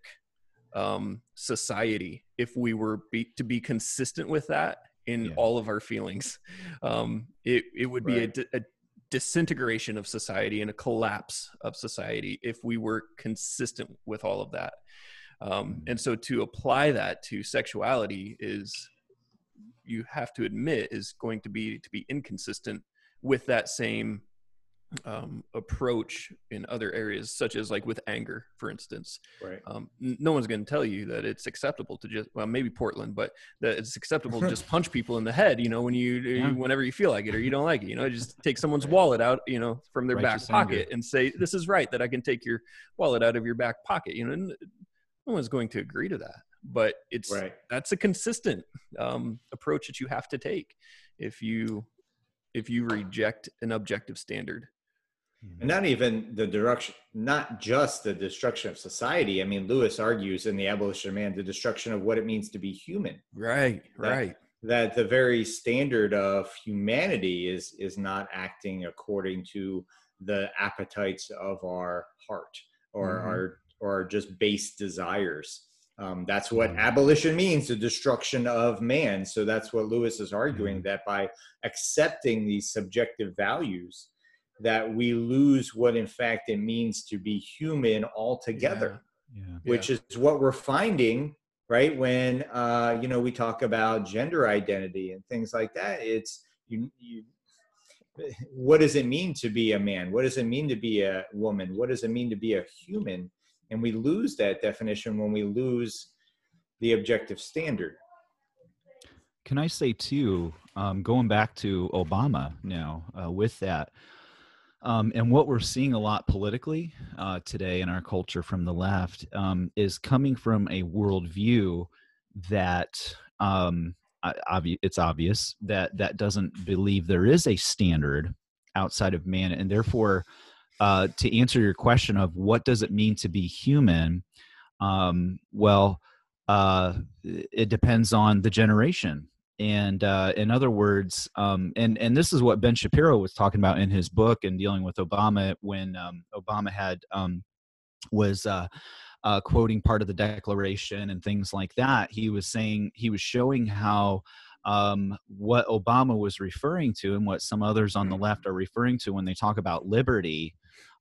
um, society if we were be, to be consistent with that in yeah. all of our feelings. Um, it it would be a, a, disintegration of society and a collapse of society if we were consistent with all of that. Um, mm-hmm. and so to apply that to sexuality is you have to admit is going to be to be inconsistent with that same um, approach in other areas, such as like with anger, for instance. Right. Um, no one's going to tell you that it's acceptable to just well, maybe Portland, but that it's acceptable to just punch people in the head. You know, when you, yeah. whenever you feel like it or you don't like it. You know, just take someone's wallet out. You know, from their Righteous back pocket anger. and say, "This is right that I can take your wallet out of your back pocket." You know, no one's going to agree to that. But it's right. that's a consistent um, approach that you have to take if you if you reject an objective standard and not even the direction, not just the destruction of society. I mean, Lewis argues in The Abolition of Man the destruction of what it means to be human. Right, that, right. That the very standard of humanity is is not acting according to the appetites of our heart or mm-hmm. our or just base desires. Um, that's what abolition means the destruction of man. So that's what Lewis is arguing that by accepting these subjective values, that we lose what in fact it means to be human altogether, Yeah. which is what we're finding right when uh, you know we talk about gender identity and things like that. It's you, you what does it mean to be a man? What does it mean to be a woman? What does it mean to be a human? And we lose that definition when we lose the objective standard. Can I say too, um, going back to Obama now uh, with that, um, and what we're seeing a lot politically uh, today in our culture from the left um, is coming from a worldview that um, obvi- it's obvious that that doesn't believe there is a standard outside of man, and therefore, uh, to answer your question of what does it mean to be human, um, well, uh, it depends on the generation and uh, in other words um, and and this is what ben shapiro was talking about in his book and dealing with obama when um, obama had um, was uh, uh, quoting part of the declaration and things like that he was saying he was showing how um, what obama was referring to and what some others on the left are referring to when they talk about liberty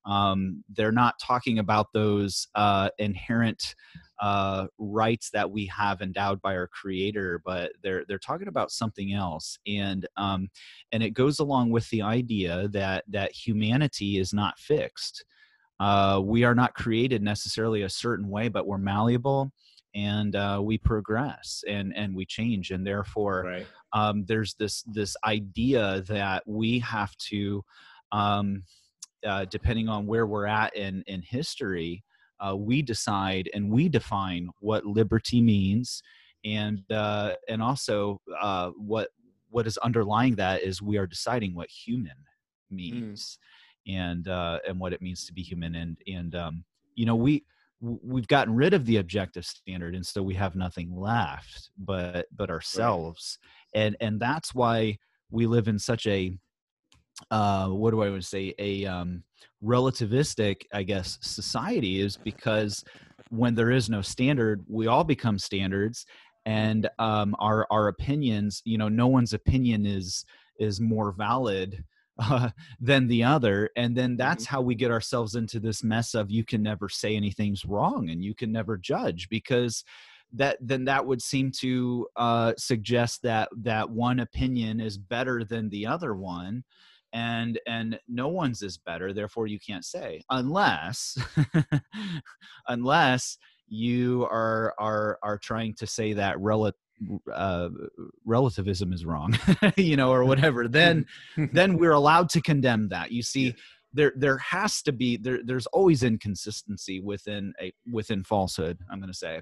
um, they're not talking about those uh, inherent uh, rights that we have endowed by our creator but they're they're talking about something else and um, and it goes along with the idea that that humanity is not fixed uh, we are not created necessarily a certain way but we're malleable and uh, we progress and and we change and therefore Right. um, there's this this idea that we have to um, uh, depending on where we're at in in history uh, we decide and we define what liberty means and uh, and also uh, what what is underlying that is we are deciding what human means and uh, and what it means to be human and and um, you know we we've gotten rid of the objective standard and so we have nothing left but but ourselves. And and that's why we live in such a uh what do i want to say? A um relativistic i guess society is because when there is no standard we all become standards and um our our opinions you know no one's opinion is is more valid uh, than the other. And then that's how we get ourselves into this mess of you can never say anything's wrong and you can never judge because that then that would seem to uh, suggest that that one opinion is better than the other one and and no one's is better therefore you can't say unless unless you are are are trying to say that rel- uh, relativism is wrong you know or whatever then then we're allowed to condemn that. You see there there has to be there there's always inconsistency within a within falsehood i'm going to say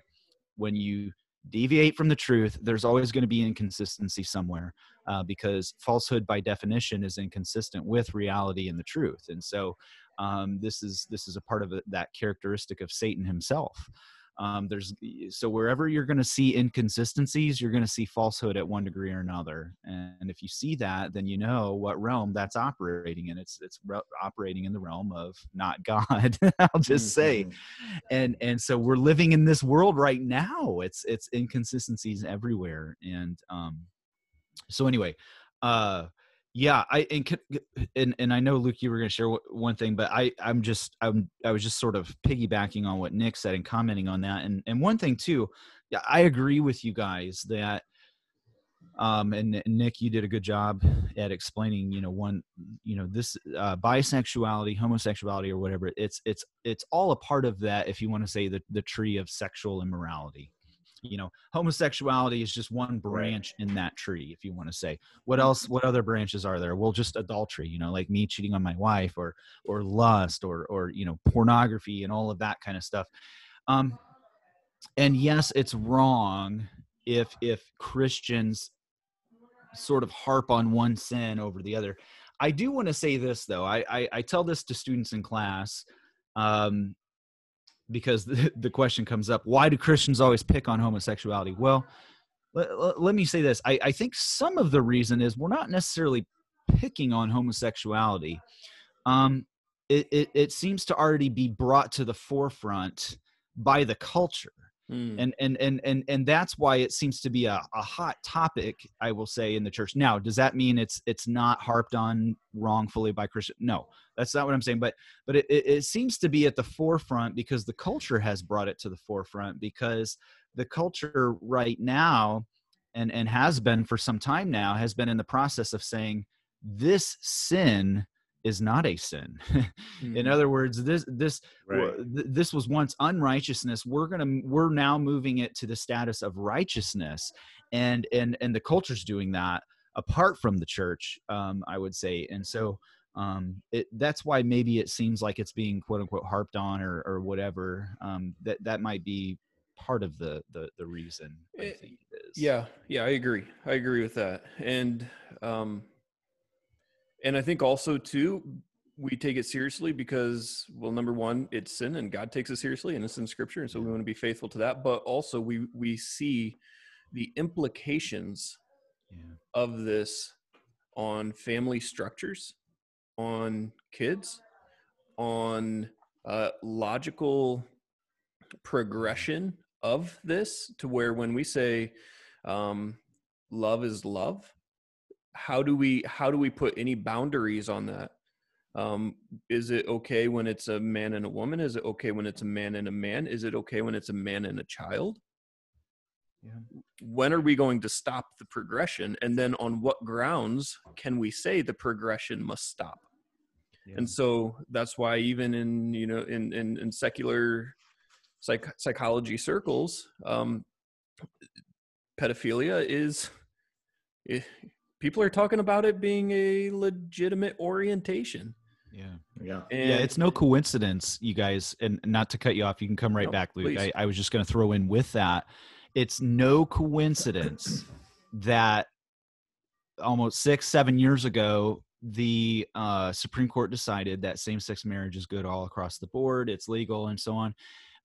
when you deviate from the truth there's always going to be inconsistency somewhere uh, because falsehood by definition is inconsistent with reality and the truth. And so um, this is this is a part of it, that characteristic of satan himself um, there's so wherever you're going to see inconsistencies you're going to see falsehood at one degree or another and if you see that then you know what realm that's operating in. It's it's re- operating in the realm of not god i'll just say. Mhm. and and so we're living in this world right now. It's it's inconsistencies everywhere and um so anyway uh yeah i and and, and i know luke you were going to share one thing but i i'm just i'm i was just sort of piggybacking on what nick said and commenting on that and and one thing too yeah i agree with you guys that um and, and nick you did a good job at explaining you know one you know this uh bisexuality homosexuality or whatever it's it's it's all a part of that if you want to say the the tree of sexual immorality you know homosexuality is just one branch in that tree if you want to say. What else what other branches are there? Well just adultery you know like me cheating on my wife or or lust or or you know pornography and all of that kind of stuff. Um and yes it's wrong if if christians sort of harp on one sin over the other. I do want to say this though. I i, I tell this to students in class um because the, the question comes up why do christians always pick on homosexuality? Well let, let me say this. I, I think some of the reason is we're not necessarily picking on homosexuality. Um it, it, it seems to already be brought to the forefront by the culture Mm. And, and and and and that's why it seems to be a, a hot topic i will say in the church now does that mean it's it's not harped on wrongfully by christian no that's not what i'm saying but but it, it, it seems to be at the forefront because the culture has brought it to the forefront because the culture right now and and has been for some time now has been in the process of saying this sin is not a sin mm-hmm. in other words this this right. this was once unrighteousness we're to we're now moving it to the status of righteousness and and and the culture's doing that apart from the church um i would say and so um it that's why maybe it seems like it's being quote unquote harped on or or whatever um that that might be part of the the the reason I eh, think it is. Yeah, yeah, I agree. I agree with that. And um and I think also too we take it seriously because well number one it's sin and god takes it seriously and it's in scripture and so we want to be faithful to that but also we we see the implications yeah. of this on family structures on kids on uh, logical progression of this to where when we say um, love is love how do we how do we put any boundaries on that um, is it okay when it's a man and a woman is it okay when it's a man and a man is it okay when it's a man and a child yeah. when are we going to stop the progression and then on what grounds can we say the progression must stop yeah. and so that's why even in you know in in, in secular psych- psychology circles, um, pedophilia is. It, eh, people are talking about it being a legitimate orientation. Yeah. Yeah. And yeah. It's no coincidence, you guys, and not to cut you off, you can come right no, back, Luke. I, I, was just going to throw in with that. It's no coincidence that almost six, seven years ago, the uh, Supreme Court decided that same sex marriage is good all across the board, it's legal, and so on.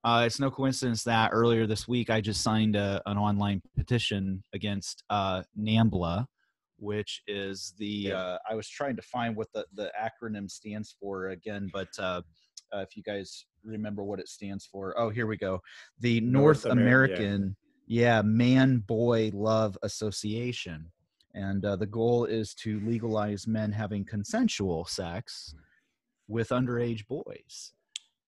Uh, it's no coincidence that earlier this week I just signed a, an online petition against uh, NAMBLA, which is the uh, I was trying to find what the, the acronym stands for again, but uh, uh, if you guys remember what it stands for, oh, here we go, the North, North American, yeah. yeah, Man Boy Love Association, and uh, the goal is to legalize men having consensual sex with underage boys.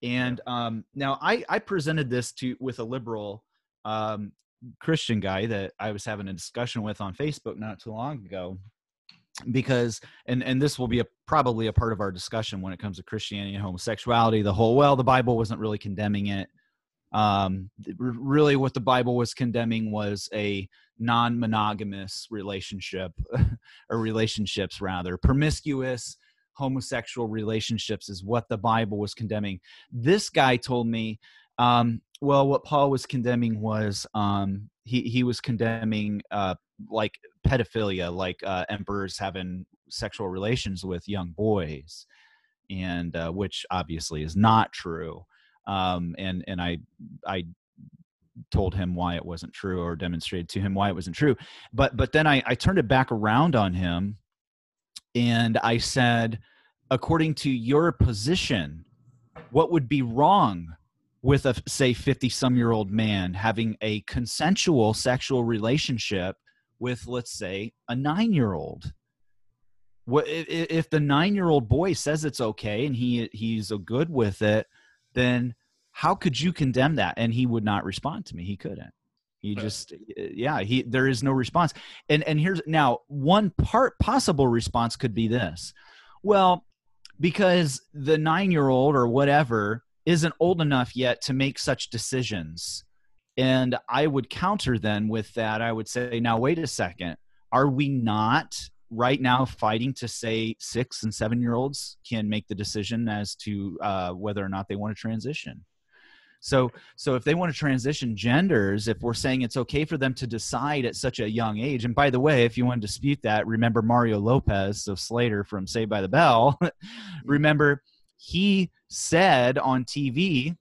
And um, now I, I presented this to with a liberal um, Christian guy that I was having a discussion with on Facebook not too long ago, because and and this will be a probably a part of our discussion when it comes to Christianity and homosexuality. The whole well, the Bible wasn't really condemning it. Um, really, what the Bible was condemning was a non-monogamous relationship or relationships rather promiscuous homosexual relationships is what the Bible was condemning. This guy told me, um, well, what Paul was condemning was um, he he was condemning uh, like pedophilia, like uh, emperors having sexual relations with young boys, and uh, which obviously is not true. Um, and and I I told him why it wasn't true or demonstrated to him why it wasn't true. But but then I, I turned it back around on him and I said, according to your position, what would be wrong with a say 50 some year old man having a consensual sexual relationship with let's say a 9 year old what if the 9 year old boy says it's okay and he he's good with it then how could you condemn that? And he would not respond to me. He couldn't. He just yeah he there is no response. And and here's now one part possible response could be this. Well because the 9 year old or whatever isn't old enough yet to make such decisions. And i would counter then with that. I would say now wait a second. Are we not right now fighting to say six and seven year olds can make the decision as to uh, whether or not they want to transition? So so if they want to transition genders, if we're saying it's okay for them to decide at such a young age, and by the way, if you want to dispute that, remember Mario Lopez, so Slater from Saved by the Bell. remember he said on TV,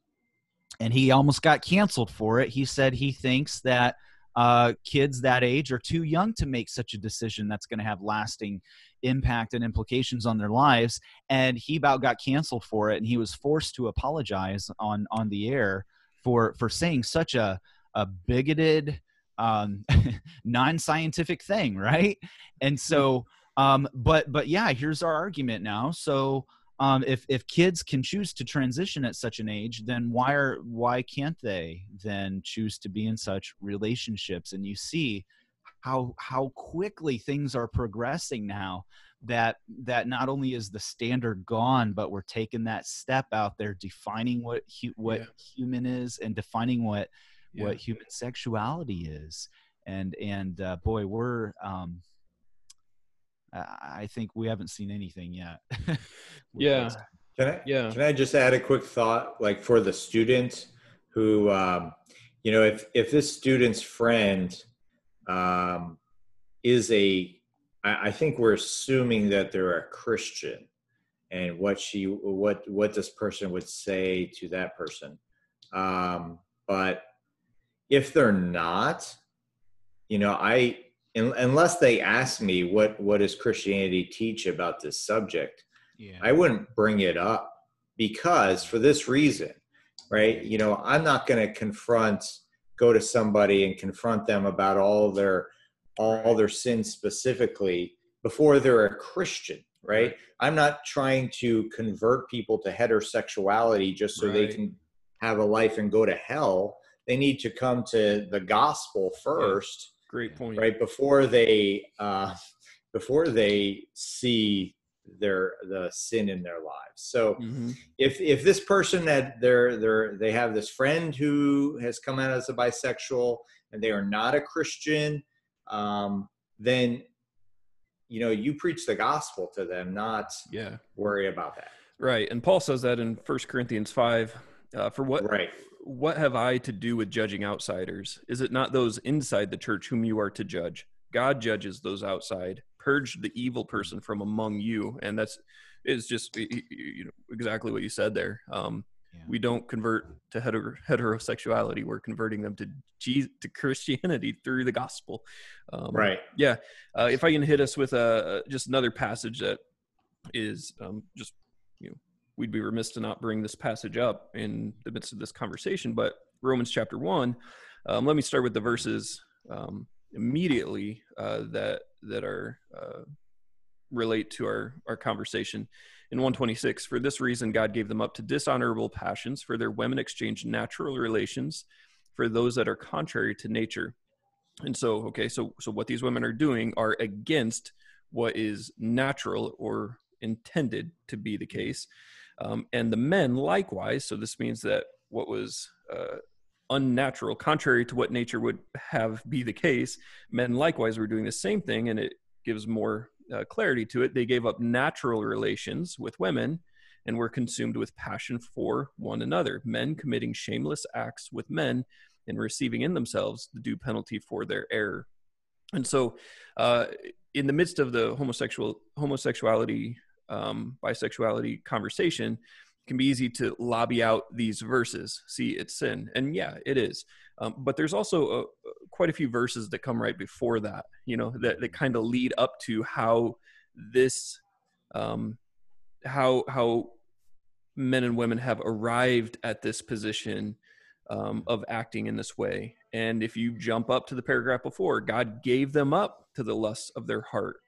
and he almost got canceled for it. He said he thinks that uh, kids that age are too young to make such a decision that's going to have lasting impact and implications on their lives. And he about got canceled for it, and he was forced to apologize on on the air for for saying such a a bigoted um non-scientific thing right and so um but but yeah here's our argument now so um if if kids can choose to transition at such an age then why are why can't they then choose to be in such relationships and you see how how quickly things are progressing now that that not only is the standard gone but we're taking that step out there defining what hu- what Yeah. human is and defining what Yeah. what human sexuality is and and uh, boy we're um I I think we haven't seen anything yet. Yeah. Can I? Yeah. Can I just add a quick thought, like for the student who, um, you know, if if this student's friend um, is a, I, I think we're assuming that they're a Christian, and what she, what what this person would say to that person, um, but if they're not, you know, I un- unless they ask me what what does Christianity teach about this subject. Yeah. I wouldn't bring it up because for this reason, right? You know, I'm not going to confront, go to somebody and confront them about all their all their sins specifically before they're a Christian, right? I'm not trying to convert people to heterosexuality just so they can have a life and go to hell. They need to come to the gospel first Great point. right before they uh, before they see their the sin in their lives so Mhm. if if this person that they're they're they have this friend who has come out as a bisexual and they are not a christian um, then you know you preach the gospel to them not Yeah. worry about that Right. And Paul says that in First Corinthians 5. Uh, for what right what have I to do with judging outsiders? Is it not those inside the church whom you are to judge? God judges those outside. Purge the evil person from among you, and that's is just you know exactly what you said there. Um, Yeah. We don't convert to hetero, heterosexuality; we're converting them to Je- to Christianity through the gospel. Um, right yeah uh, if i can hit us with a just another passage that is um, just you know we'd be remiss to not bring this passage up in the midst of this conversation but romans chapter 1 um, let me start with the verses um, immediately uh, that that are uh, relate to our our conversation. In 126 for this reason god gave them up to dishonorable passions for their women exchanged natural relations for those that are contrary to nature. And so okay so so what these women are doing are against what is natural or intended to be the case um, and the men likewise so this means that what was uh, unnatural contrary to what nature would have be the case men likewise were doing the same thing and it gives more uh, clarity to it they gave up natural relations with women and were consumed with passion for one another men committing shameless acts with men and receiving in themselves the due penalty for their error. And so, uh, in the midst of the homosexual homosexuality, um, bisexuality conversation, it can be easy to lobby out these verses. See, it's sin, and yeah, it is. Um, but there's also a, quite a few verses that come right before that. You know, that that kind of lead up to how this, um, how how men and women have arrived at this position um, of acting in this way. And if you jump up to the paragraph before, God gave them up to the lusts of their heart.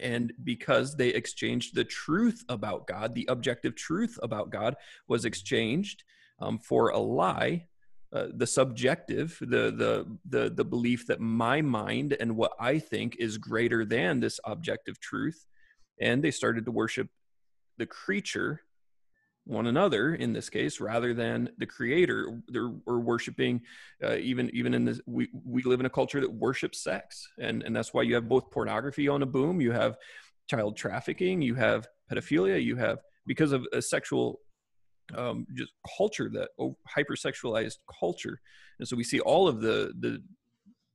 And because they exchanged the truth about God, the objective truth about God was exchanged um, for a lie. Uh, the subjective, the the the the belief that my mind and what I think is greater than this objective truth, and they started to worship the creature one another in this case rather than the creator they're or worshiping uh, even even in this we we live in a culture that worships sex and and that's why you have both pornography on a boom you have child trafficking you have pedophilia you have because of a sexual um, just culture that oh, hypersexualized culture. And so we see all of the the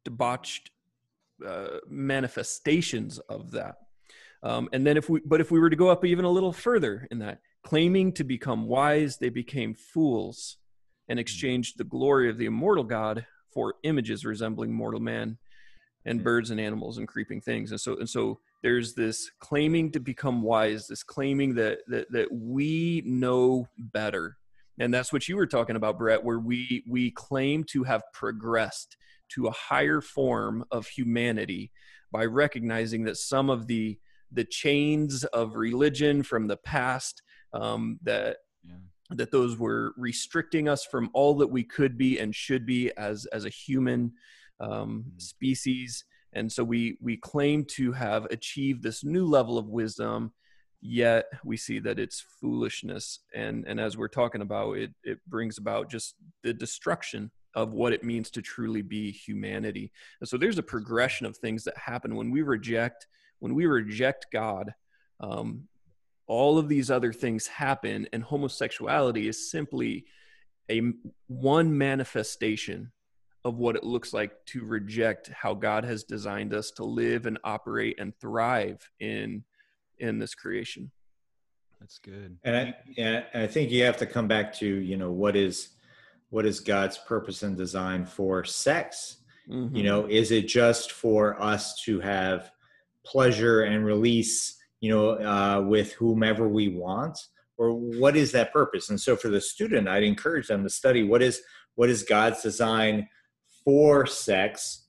debauched uh, manifestations of that. Um, and then if we but if we were to go up even a little further in that claiming to become wise they became fools and hmm. exchanged the glory of the immortal god for images resembling mortal man and hmm. birds and animals and creeping things. And so and so there's this claiming to become wise this claiming that that, that we know better. And that's what you were talking about brett where we we claim to have progressed to a higher form of humanity by recognizing that some of the the chains of religion from the past um, that yeah. that those were restricting us from all that we could be and should be as as a human um, mm-hmm. species and so we we claim to have achieved this new level of wisdom yet we see that it's foolishness and and as we're talking about it it brings about just the destruction of what it means to truly be humanity and so there's a progression of things that happen when we reject when we reject god um, all of these other things happen and homosexuality is simply a one manifestation of what it looks like to reject how god has designed us to live and operate and thrive in in this creation. That's good. And I, and I think you have to come back to you know what is what is God's purpose and design for sex? Mm-hmm. You know, is it just for us to have pleasure and release? You know, uh, with whomever we want, or what is that purpose? And so, for the student, I'd encourage them to study what is what is God's design for sex,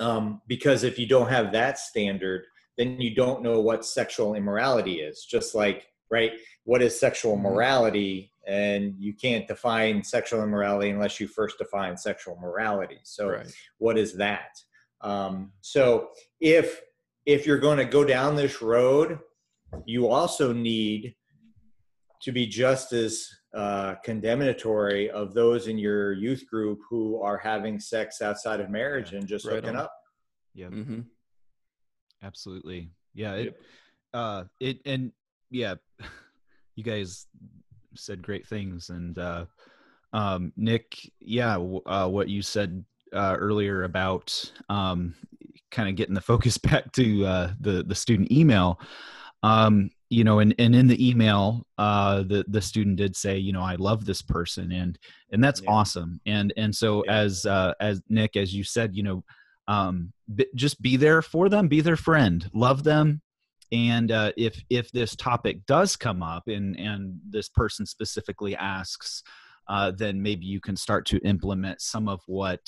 um, because if you don't have that standard, then you don't know what sexual immorality is. Just like, right, what is sexual mm-hmm. morality? And you can't define sexual immorality unless you first define sexual morality. So, right. what is that? Um, so, if if you're going to go down this road, you also need to be just as uh, condemnatory of those in your youth group who are having sex outside of marriage and just right hooking on. up. Yeah. Mm-hmm. Absolutely. Yeah. It, yep. uh, it, and yeah, you guys said great things. And, uh, um, Nick, yeah, uh, what you said, uh, earlier about, um, kind of getting the focus back to, uh, the, the student email, um, you know, and, and in the email, uh, the, the student did say, you know, I love this person and, and that's yeah. awesome. And, and so yeah. as, uh, as Nick, as you said, you know, um, b- just be there for them be their friend love them and uh, if if this topic does come up and and this person specifically asks uh, then maybe you can start to implement some of what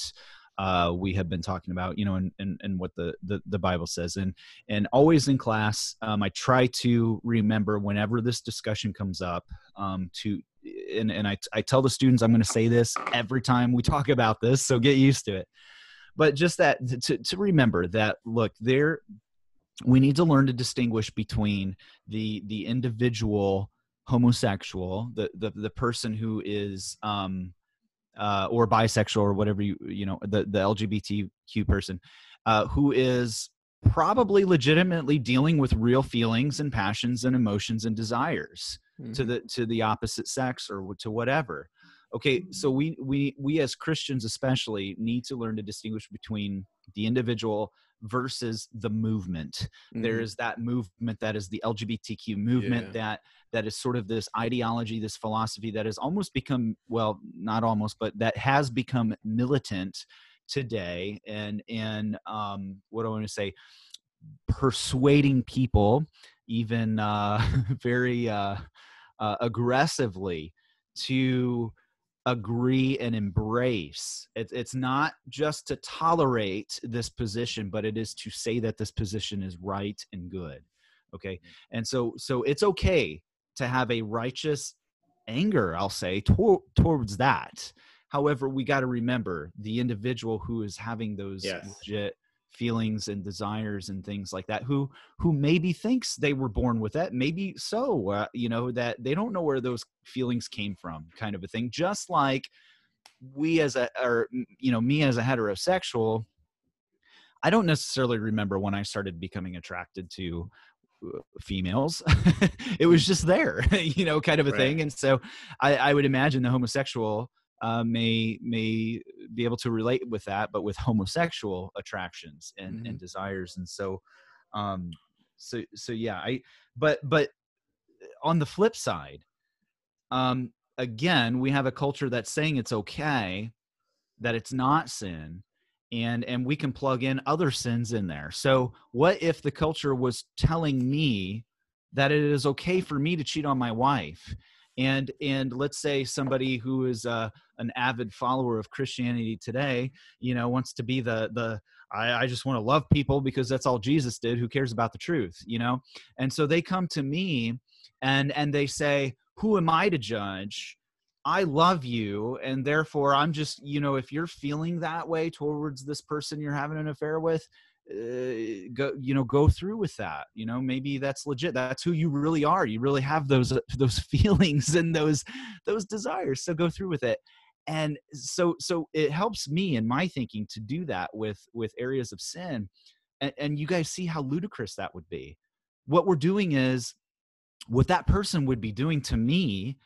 uh, we have been talking about, you know, and, and, and what the, the, the Bible says. And, and always in class, um, I try to remember whenever this discussion comes up um, to, and, and I, I tell the students, I'm going to say this every time we talk about this. So get used to it but just that to, to remember that look there we need to learn to distinguish between the the individual homosexual the the, the person who is um uh, or bisexual or whatever you you know the the lgbtq person uh, who is probably legitimately dealing with real feelings and passions and emotions and desires mm-hmm. to the to the opposite sex or to whatever okay so we we we as christians especially need to learn to distinguish between the individual versus the movement mm-hmm. there is that movement that is the lgbtq movement yeah. that that is sort of this ideology this philosophy that has almost become well not almost but that has become militant today and and um what do i want to say persuading people even uh very uh, uh aggressively to agree and embrace. It, it's not just to tolerate this position, but it is to say that this position is right and good. Okay. Mm-hmm. And so, so it's okay to have a righteous anger, I'll say, tor- towards that. However, we got to remember the individual who is having those yes. legit feelings and desires and things like that who who maybe thinks they were born with that maybe so uh, you know that they don't know where those feelings came from kind of a thing just like we as a or you know me as a heterosexual i don't necessarily remember when i started becoming attracted to uh, females it was just there you know kind of a right. thing and so I, I would imagine the homosexual uh, may may be able to relate with that, but with homosexual attractions and, mm-hmm. and desires, and so, um, so so yeah, I but but on the flip side, um, again, we have a culture that's saying it's okay, that it's not sin, and and we can plug in other sins in there. So what if the culture was telling me that it is okay for me to cheat on my wife? And and let's say somebody who is uh, an avid follower of christianity today you know wants to be the the I, I just want to love people because that's all jesus did. Who cares about the truth? You know? And so they come to me and and they say who am i to judge? I love you, and therefore I'm just, you know, if you're feeling that way towards this person you're having an affair with, uh, go, you know, go through with that. You know, maybe that's legit. That's who you really are. You really have those those feelings and those those desires. So go through with it. And so so it helps me in my thinking to do that with with areas of sin. And, and you guys see how ludicrous that would be. What we're doing is what that person would be doing to me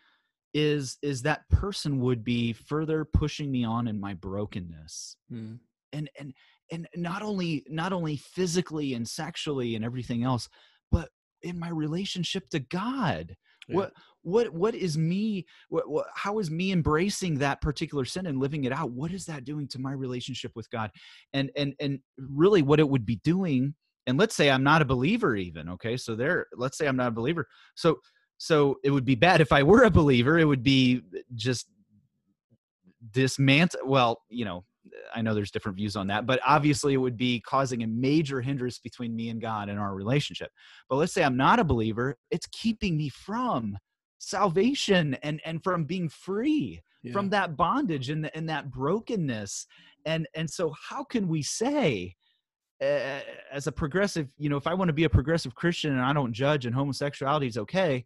is is that person would be further pushing me on in my brokenness mm. and and and not only not only physically and sexually and everything else but in my relationship to god yeah. what what what is me what, what, how is me embracing that particular sin and living it out what is that doing to my relationship with god and and and really what it would be doing and let's say i'm not a believer even okay so there let's say i'm not a believer so so it would be bad if I were a believer. It would be just dismantle. Well, you know, I know there's different views on that, but obviously it would be causing a major hindrance between me and God and our relationship. But let's say I'm not a believer, it's keeping me from salvation and and from being free yeah. from that bondage and, and that brokenness. And and so how can we say uh, as a progressive, you know, if I want to be a progressive Christian and I don't judge and homosexuality is okay,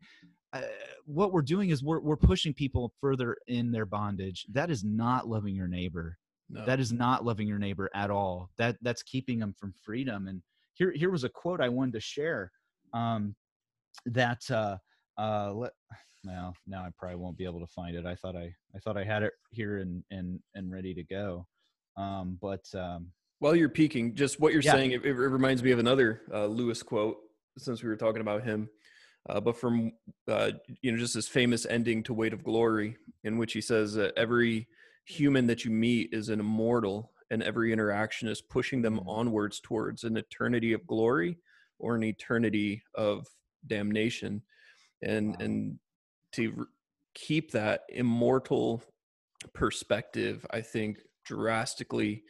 uh, what we're doing is we're we're pushing people further in their bondage. That is not loving your neighbor. No. That is not loving your neighbor at all. That that's keeping them from freedom. And here here was a quote I wanted to share. Um, that uh, uh, let, now now I probably won't be able to find it. I thought I I thought I had it here and and and ready to go. Um, but um, while you're peeking, just what you're yeah. saying, it, it, reminds me of another uh, Lewis quote. Since we were talking about him, uh, but from uh, you know just this famous ending to Weight of Glory, in which he says that every human that you meet is an immortal, and every interaction is pushing them mm. onwards towards an eternity of glory or an eternity of damnation, and wow. and to keep that immortal perspective, I think drastically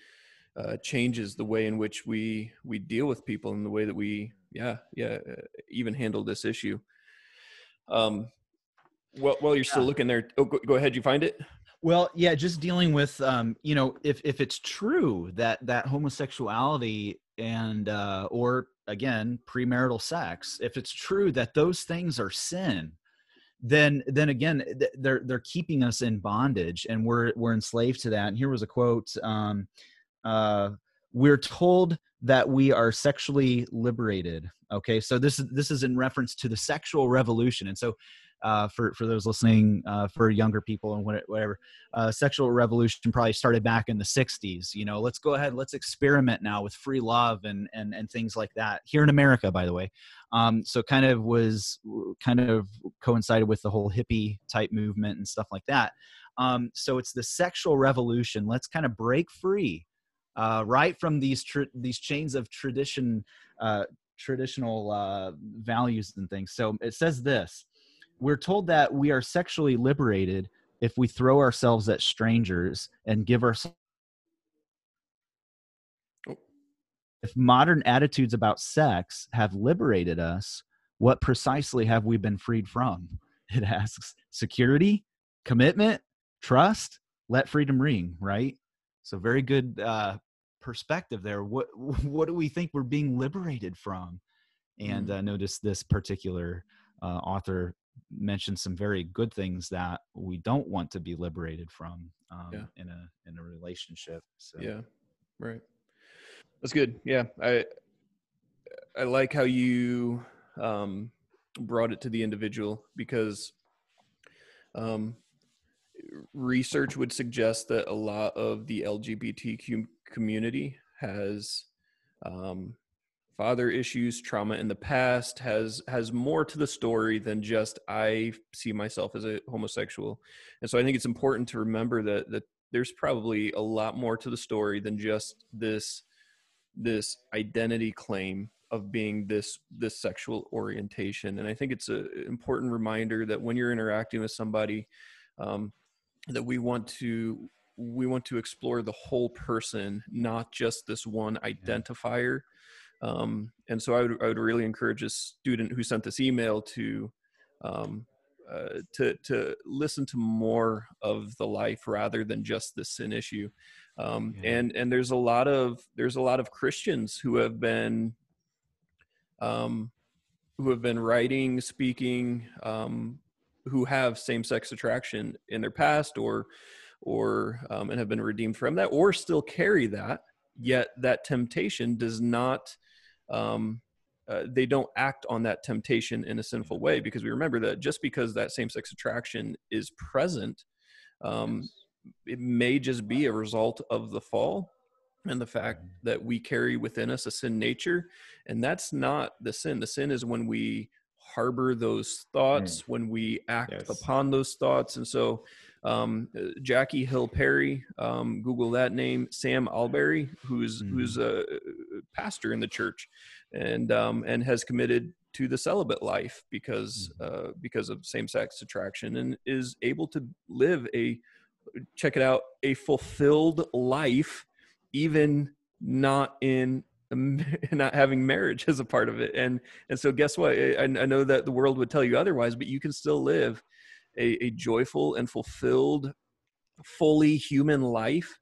uh, changes the way in which we we deal with people and the way that we yeah yeah uh, even handle this issue um well while you're still looking there oh go, go, ahead you find it well yeah just dealing with um you know if if it's true that that homosexuality and uh or again premarital sex if it's true that those things are sin then then again they're they're keeping us in bondage and we're we're enslaved to that and here was a quote um uh, we're told that we are sexually liberated. Okay, so this is this is in reference to the sexual revolution, and so uh, for for those listening, uh, for younger people and whatever, uh, sexual revolution probably started back in the '60s. You know, let's go ahead, let's experiment now with free love and and and things like that here in America, by the way. Um, so kind of was kind of coincided with the whole hippie type movement and stuff like that. Um, so it's the sexual revolution. Let's kind of break free uh, right from these tr- these chains of tradition, uh, traditional uh, values and things. So it says this: We're told that we are sexually liberated if we throw ourselves at strangers and give ourselves. If modern attitudes about sex have liberated us, what precisely have we been freed from? It asks security, commitment, trust, let freedom ring, right? So very good uh, perspective there. What what do we think we're being liberated from? And mm. uh, notice this particular uh, author mentioned some very good things that we don't want to be liberated from um, yeah. in a in a relationship. So yeah, right. That's good. Yeah, I I like how you um, brought it to the individual because um, research would suggest that a lot of the LGBTQ community has um, father issues, trauma in the past, has has more to the story than just I see myself as a homosexual. And so I think it's important to remember that that there's probably a lot more to the story than just this this identity claim of being this this sexual orientation. And i think it's an important reminder that when you're interacting with somebody um, that we want to we want to explore the whole person not just this one identifier um, and so I would, I would really encourage a student who sent this email to um, uh, to to listen to more of the life rather than just the sin issue um, yeah. and and there's a lot of there's a lot of christians who have been um, who have been writing, speaking, um, who have same-sex attraction in their past, or or um, and have been redeemed from that, or still carry that. Yet that temptation does not. Um, uh, they don't act on that temptation in a sinful way because we remember that just because that same-sex attraction is present, um, it may just be a result of the fall and the fact mm-hmm. that we carry within us a sin nature and that's not the sin the sin is when we harbor those thoughts mm. when we act yes. upon those thoughts and so um, jackie hill perry um, google that name sam allberry who's mm. who's a pastor in the church and um, and has committed to the celibate life because mm. uh, because of same-sex attraction and is able to live a check it out a fulfilled life even not in not having marriage as a part of it and and so guess what I, I know that the world would tell you otherwise but you can still live a, a joyful and fulfilled fully human life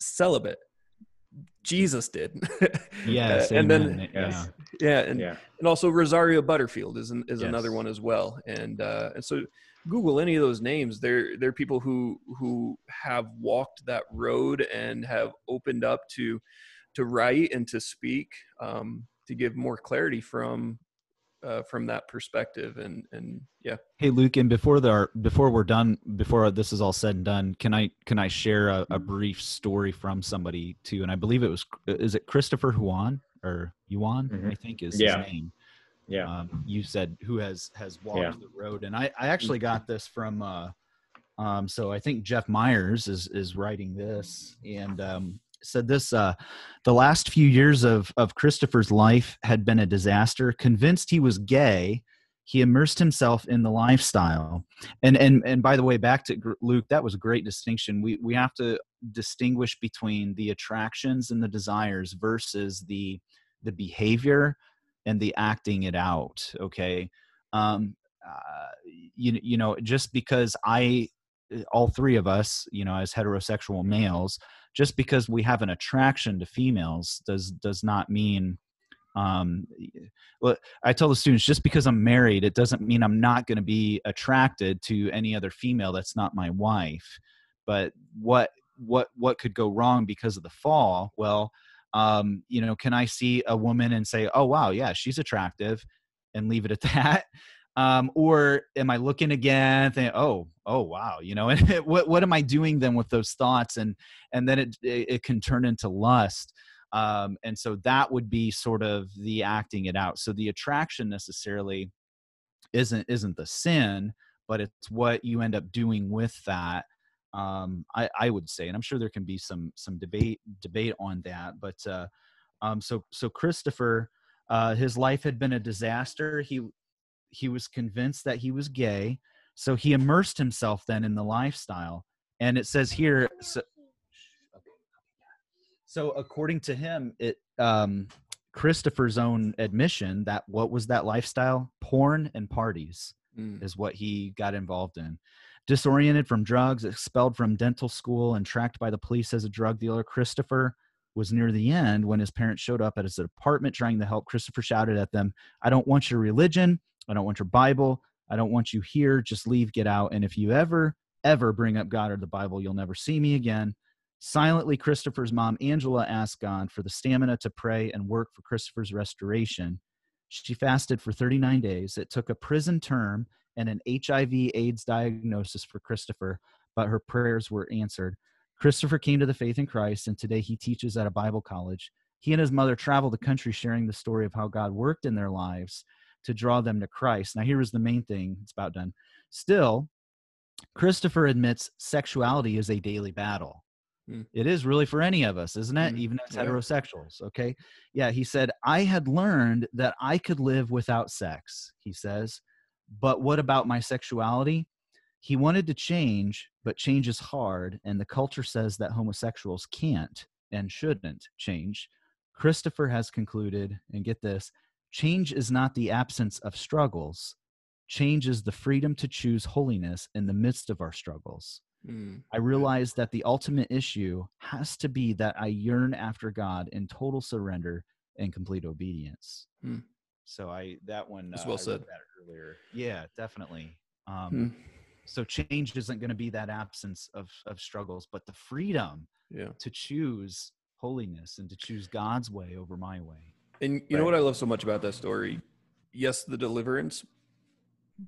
celibate jesus did yes and amen. then yeah yeah and, yeah. and also rosario butterfield is an, is yes. another one as well and uh and so Google any of those names, they're they're people who who have walked that road and have opened up to to write and to speak um, to give more clarity from uh, from that perspective and and yeah. Hey luke and before the before we're done before this is all said and done can i can i share a, a brief story from somebody too? And i believe it was is it christopher huan or yuan mm-hmm. i think is yeah. his name? Yeah. Um, you said who has has walked yeah. the road. And i i actually got this from uh um so i think jeff myers is is writing this. And um said this uh the last few years of of christopher's life had been a disaster. Convinced he was gay he immersed himself in the lifestyle. And and and by the way back to luke that was a great distinction. We we have to distinguish between the attractions and the desires versus the the behavior and the acting it out okay? Um uh, you, you know just because i all three of us you know as heterosexual males just because we have an attraction to females does does not mean um well i tell the students just because i'm married it doesn't mean i'm not going to be attracted to any other female that's not my wife but what what what could go wrong because of the fall well um, you know, can I see a woman and say, oh, wow, yeah, she's attractive and leave it at that? Um, or am I looking again, oh, oh, wow, you know, and what, what am I doing then with those thoughts? And, and then it, it, it can turn into lust. Um, and so that would be sort of the acting it out. So the attraction necessarily isn't, isn't the sin, but it's what you end up doing with that um, I, I would say, and I'm sure there can be some some debate debate on that. But uh, um, so so Christopher, uh, his life had been a disaster. He he was convinced that he was gay, so he immersed himself then in the lifestyle. And it says here, so, so according to him, it um, Christopher's own admission that what was that lifestyle? Porn and parties mm. is what he got involved in. Disoriented from drugs, expelled from dental school, and tracked by the police as a drug dealer, Christopher was near the end when his parents showed up at his apartment trying to help. Christopher shouted at them, I don't want your religion. I don't want your Bible. I don't want you here. Just leave, get out. And if you ever, ever bring up God or the Bible, you'll never see me again. Silently, Christopher's mom, Angela, asked God for the stamina to pray and work for Christopher's restoration. She fasted for 39 days. It took a prison term and an HIV AIDS diagnosis for Christopher, but her prayers were answered. Christopher came to the faith in Christ, and today he teaches at a Bible college. He and his mother traveled the country sharing the story of how God worked in their lives to draw them to Christ. Now, here is the main thing it's about done. Still, Christopher admits sexuality is a daily battle. Mm. It is really for any of us, isn't it? Mm, Even as yeah. heterosexuals. Okay. Yeah. He said, I had learned that I could live without sex, he says. But what about my sexuality? He wanted to change, but change is hard. And the culture says that homosexuals can't and shouldn't change. Christopher has concluded, and get this change is not the absence of struggles, change is the freedom to choose holiness in the midst of our struggles. Mm. I realize that the ultimate issue has to be that I yearn after God in total surrender and complete obedience. Hmm. So I that one That's uh, well I said. that earlier. Yeah, definitely. Um, Hmm. So change isn't going to be that absence of of struggles, but the freedom Yeah. to choose holiness and to choose God's way over my way. And you know what I love so much about that story? Yes, the deliverance,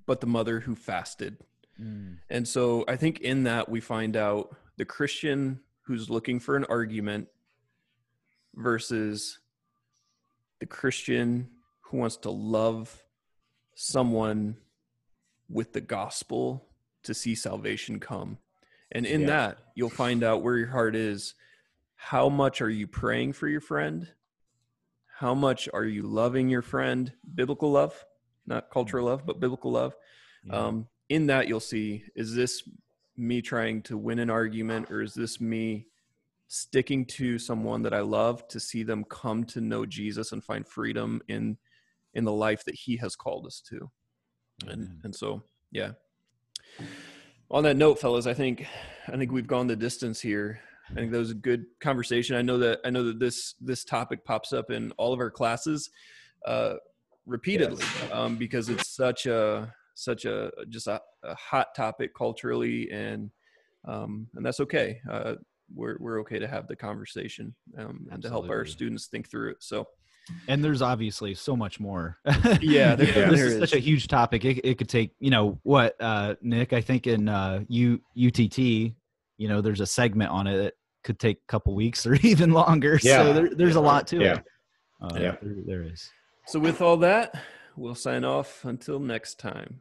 but the mother who fasted. Mm. And so I think in that we find out the Christian who's looking for an argument versus the Christian who wants to love someone with the gospel to see salvation come. And in Yeah. that, you'll find out where your heart is. How much are you praying for your friend? How much are you loving your friend? Biblical love, not cultural love, but biblical love Yeah. um, in that you'll see is this me trying to win an argument or is this me sticking to someone that i love to see them come to know jesus and find freedom in in the life that he has called us to and Amen. and so yeah on that note fellas i think i think we've gone the distance here i think that was a good conversation i know that i know that this this topic pops up in all of our classes uh repeatedly um because it's such a such a just a, a hot topic culturally and um and that's okay uh we're we're okay to have the conversation um and to help our students think through it so and there's obviously so much more. Yeah, there- there this is, is. such a huge topic. It, it could take, you know, what, uh, Nick? I think in uh, U, UTT, you know, there's a segment on it could take a couple weeks or even longer. Yeah. So there, there's a lot to Yeah. it. Uh, Yeah. there, there is. so with all that we'll sign off until next time